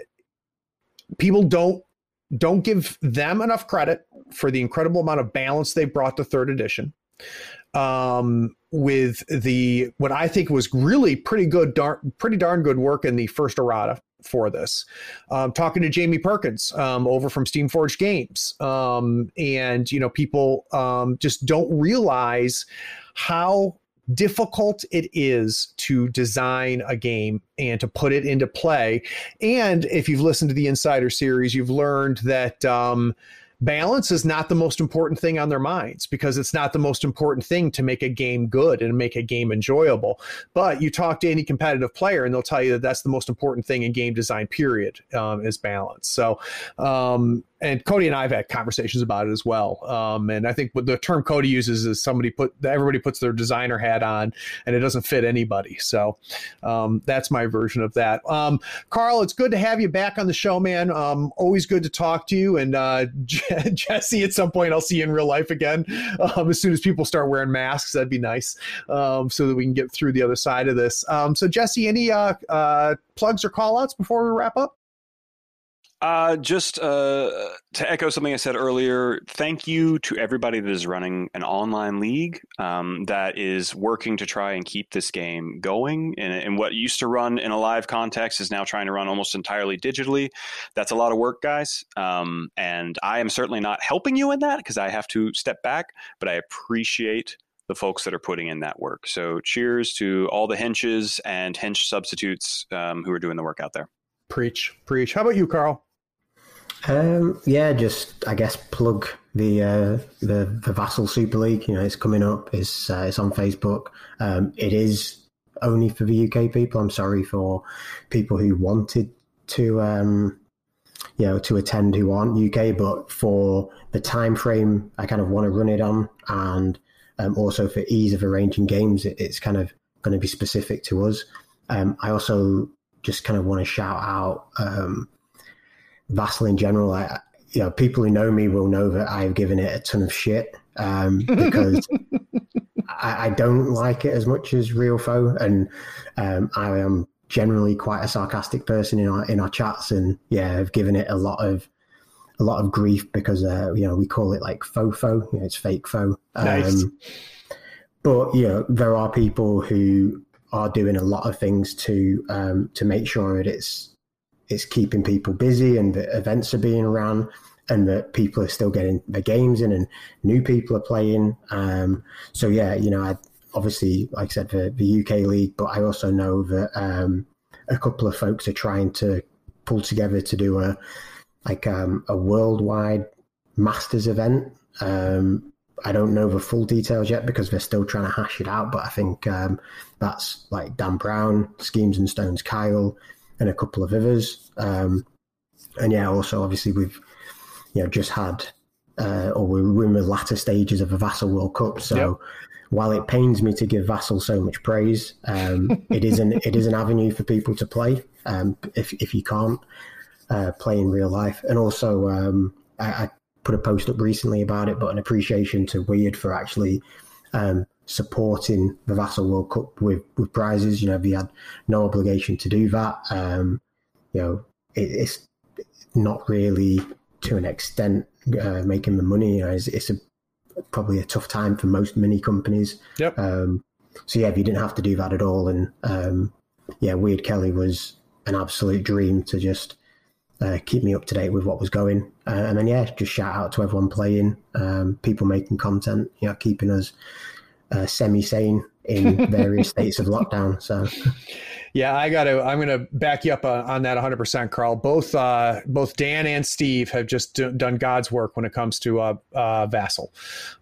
people don't don't give them enough credit for the incredible amount of balance they brought to third edition. Um, with the what I think was really pretty good, darn, pretty darn good work in the first errata for this. Um, talking to Jamie Perkins um, over from Steamforged Games, um, and you know, people um, just don't realize how difficult it is to design a game and to put it into play. And if you've listened to the Insider series, you've learned that um, balance is not the most important thing on their minds because it's not the most important thing to make a game good and make a game enjoyable. But you talk to any competitive player and they'll tell you that that's the most important thing in game design, period, um, is balance. So, um, and Cody and I have had conversations about it as well. Um, and I think what the term Cody uses is somebody put everybody puts their designer hat on, and it doesn't fit anybody. So um, that's my version of that. Um, Carl, it's good to have you back on the show, man. Um, always good to talk to you. And uh, Jesse, at some point, I'll see you in real life again. Um, as soon as people start wearing masks, that'd be nice, um, so that we can get through the other side of this. so Jesse, any uh, uh, plugs or call outs before we wrap up? Uh, just uh, to echo something I said earlier, thank you to everybody that is running an online league um, that is working to try and keep this game going. And, and, what used to run in a live context is now trying to run almost entirely digitally. That's a lot of work, guys. Um, and I am certainly not helping you in that because I have to step back, but I appreciate the folks that are putting in that work. So cheers to all the henches and hench substitutes um, who are doing the work out there. Preach, preach. How about you, Carl? Um, yeah, just I guess plug the uh, the the Vassal Super League. You know, it's coming up. It's uh, it's on Facebook. Um, it is only for the UK people. I'm sorry for people who wanted to um, you know to attend who aren't UK, but for the time frame I kind of want to run it on, and um, also for ease of arranging games, it, it's kind of going to be specific to us. Um, I also just kind of want to shout out um, Vassal in general, I, you know, people who know me will know that I've given it a ton of shit um, because I, I, don't like it as much as Real Foe, and um, I am generally quite a sarcastic person in our in our chats, and yeah, I've given it a lot of a lot of grief because uh, you know we call it like fofo, you know, it's fake foe. Nice. Um, but you know, there are people who are doing a lot of things to um, to make sure that it's it's keeping people busy and the events are being run and that people are still getting the games in and new people are playing. Um, so yeah, you know, I obviously, like I said, the, the UK league, but I also know that um, a couple of folks are trying to pull together to do a like um, a worldwide Masters event. Um, I don't know the full details yet because they're still trying to hash it out. But I think um, that's like Dan Brown, Schemes and Stones, Kyle, and a couple of others. Um, and yeah, also obviously we've you know just had uh, or we're in the latter stages of a Vassal World Cup. So yep. while it pains me to give Vassal so much praise, um, it is an it is an avenue for people to play um, if if you can't uh, play in real life. And also, um, I, I, put a post up recently about it, but an appreciation to Wyrd for actually um, supporting the Vassal World Cup with with prizes. You know, we had no obligation to do that. Um, you know, it, it's not really to an extent uh, making the money. You know, it's, it's, a probably a tough time for most mini companies. Yep. Um, so yeah, if you didn't have to do that at all, and um, yeah, Wyrd Kelly was an absolute dream to just uh, keep me up to date with what was going. Uh, and then yeah, just shout out to everyone playing, um, people making content, you know, keeping us uh, semi sane in various states of lockdown. So yeah, I got to. I'm going to back you up uh, on that 100, percent Carl. Both uh, both Dan and Steve have just d- done God's work when it comes to uh, uh, Vassal,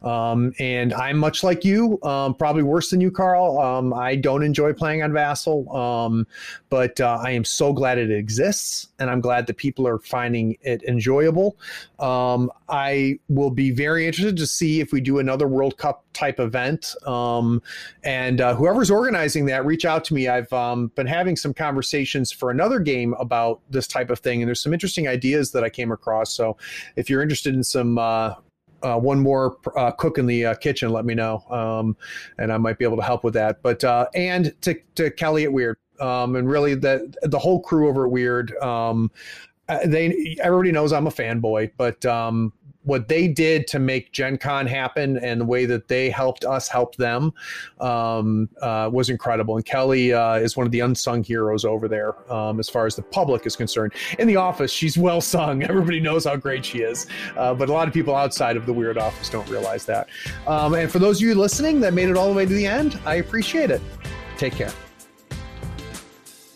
um, and I'm much like you, um, probably worse than you, Carl. Um, I don't enjoy playing on Vassal, um, but uh, I am so glad it exists, and I'm glad that people are finding it enjoyable. Um, I will be very interested to see if we do another World Cup type event, um, and uh, whoever's organizing that, reach out to me. I've been having some conversations for another game about this type of thing, and there's some interesting ideas that I came across. So if you're interested in some uh, uh, one more uh, cook in the uh, kitchen, let me know, um, and I might be able to help with that. But uh, and to, to Kelly at Wyrd, um, and really the the whole crew over at Wyrd, Um, they everybody knows I'm a fanboy, but um, what they did to make Gen Con happen and the way that they helped us help them um, uh, was incredible. And Kelly uh, is one of the unsung heroes over there um, as far as the public is concerned. In the office, she's well sung. Everybody knows how great she is. Uh, but a lot of people outside of the Wyrd office don't realize that. Um, and for those of you listening that made it all the way to the end, I appreciate it. Take care.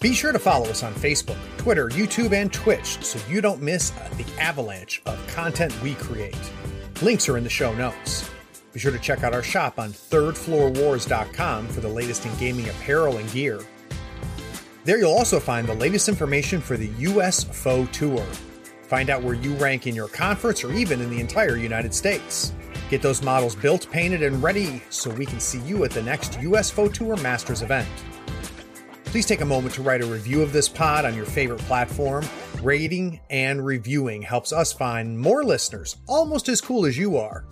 Be sure to follow us on Facebook, Twitter, YouTube, and Twitch so you don't miss the avalanche of content we create. Links are in the show notes. Be sure to check out our shop on thirdfloorwars.com for the latest in gaming apparel and gear. There you'll also find the latest information for the US FOE Tour. Find out where you rank in your conference or even in the entire United States. Get those models built, painted, and ready so we can see you at the next US FOE Tour Masters event. Please take a moment to write a review of this pod on your favorite platform. Rating and reviewing helps us find more listeners almost as cool as you are.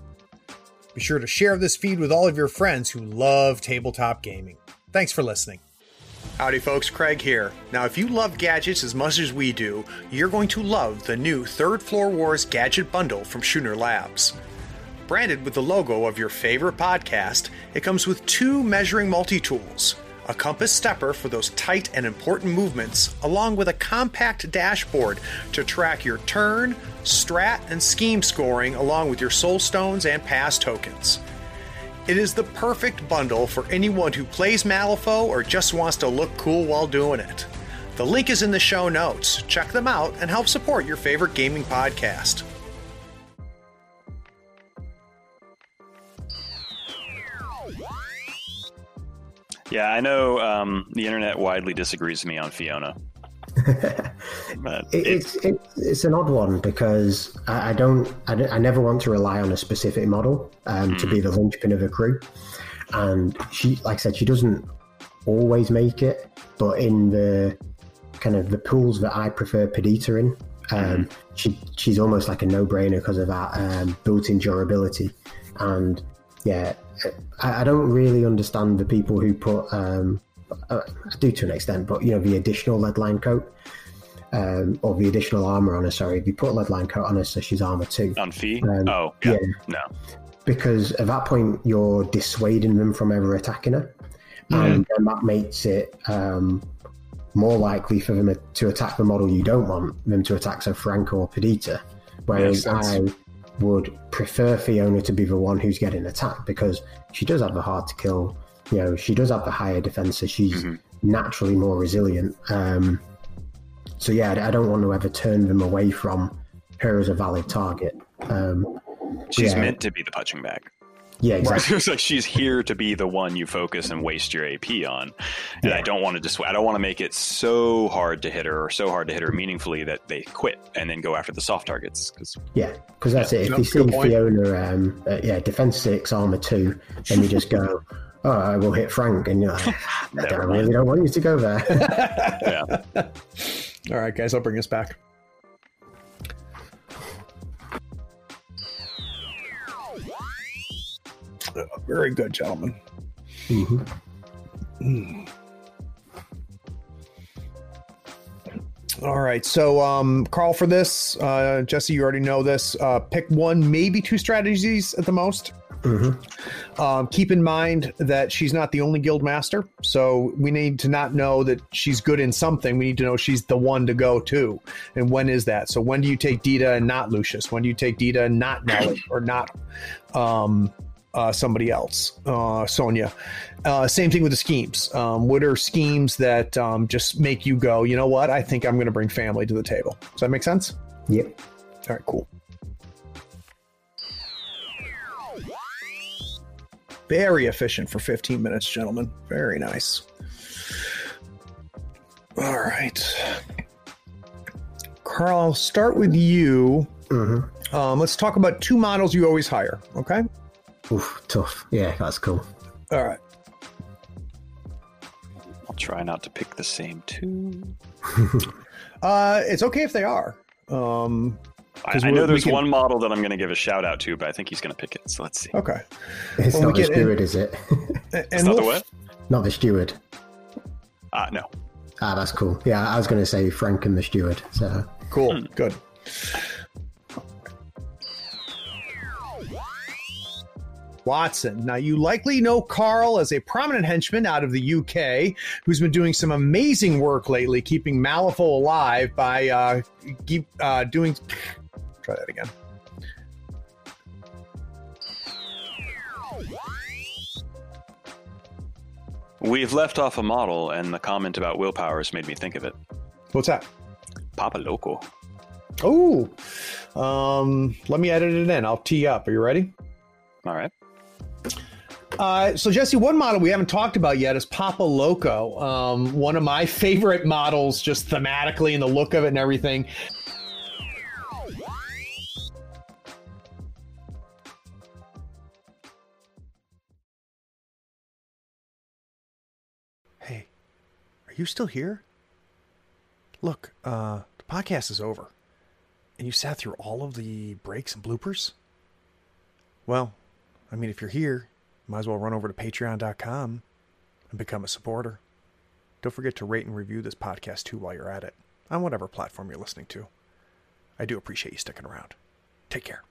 Be sure to share this feed with all of your friends who love tabletop gaming. Thanks for listening. Howdy, folks. Craig here. Now, if you love gadgets as much as we do, you're going to love the new Third Floor Wars Gadget Bundle from Schooner Labs. Branded with the logo of your favorite podcast, it comes with two measuring multi tools a compass stepper for those tight and important movements, along with a compact dashboard to track your turn, strat, and scheme scoring, along with your soul stones and pass tokens. It is the perfect bundle for anyone who plays Malifaux or just wants to look cool while doing it. The link is in the show notes. Check them out and help support your favorite gaming podcast. Yeah, I know um, the internet widely disagrees with me on Fiona. but it, it's, it's it's an odd one because I, I don't I, I, never want to rely on a specific model um, mm. to be hmm. the linchpin of a crew, and she like I said she doesn't always make it, but in the kind of the pools that I prefer Perdita in, um, mm. she she's almost like a no brainer because of that um, built-in durability, and yeah, I, I, don't really understand the people who put. Um, uh, I do to an extent, but you know the additional lead lined coat. Um, or the additional armor on her. Sorry, if you put a lead lined coat on her, so she's armor two. On fee? Um, oh, yeah. yeah. No. Because at that point, you're dissuading them from ever attacking her. Mm. And then that makes it um, more likely for them to attack the model you don't want them to attack, so Franco or Perdita. Whereas I would prefer Fiona to be the one who's getting attacked because she does have the hard to kill. You know, she does have the higher defenses. She's mm-hmm. naturally more resilient. Um, so yeah, I don't want to ever turn them away from her as a valid target. Um, She's Yeah. meant to be the punching bag. Yeah, exactly. it's like she's here to be the one you focus and waste your AP on. And I don't want to just I don't want to make it so hard to hit her or so hard to hit her meaningfully that they quit and then go after the soft targets. Because Yeah, because that's it. If No, you see point. Fiona, um, uh, yeah, defense six, armor two, then you just go, "Oh, I will hit Frank," and you're like, "I don't, really don't want you to go there." yeah, All right, guys, I'll bring us back. Uh, Very good, gentlemen. Mhm. All right, so um, Carl, for this, uh, Jesse, you already know this. Uh, pick one, maybe two strategies at the most. Mhm. Um, keep in mind that she's not the only guild master, so we need to not know that she's good in something. We need to know she's the one to go to, and when is that? So when do you take Dita and not Lucius? When do you take Dita and not Nellie or not um, uh, somebody else, uh, Sonnia? Uh, same thing with the schemes. Um, what are schemes that um, just make you go, you know what? I think I'm going to bring family to the table. Does that make sense? Yep. All right, cool. Very efficient for 15 minutes, gentlemen. Very nice. All right. Carl, I'll start with you. Mhm. Um, let's talk about two models you always hire, okay? Oof, tough. Yeah, that's cool. All right. I'll try not to pick the same two. Uh, it's okay if they are. Um, I, 'Cause I know there's can- one model that I'm going to give a shout out to, but I think he's going to pick it. So let's see. okay. It's Well, not the get in- is it? And, It's not the we'll- what? not the steward. Uh, no. Ah, that's cool. Yeah, I was going to say Frank and the steward. So Cool. Good. Watson. Now, you likely know Carl as a prominent henchman out of the UK who's been doing some amazing work lately, keeping Malifaux alive by uh, keep, uh, doing. Try that again. We've left off a model, and the comment about willpower has made me think of it. What's that? Papa Loco. Oh, um, let me edit it in. I'll tee up. Are you ready? All right. Uh, so Jesse, one model we haven't talked about yet is Papa Loco. Um, one of my favorite models, just thematically and the look of it and everything. Hey, are you still here? Look, uh, the podcast is over, and you sat through all of the breaks and bloopers. Well, I mean, if you're here, might as well run over to patreon.com and become a supporter. Don't forget to rate and review this podcast too while you're at it, on whatever platform you're listening to. I do appreciate you sticking around. Take care.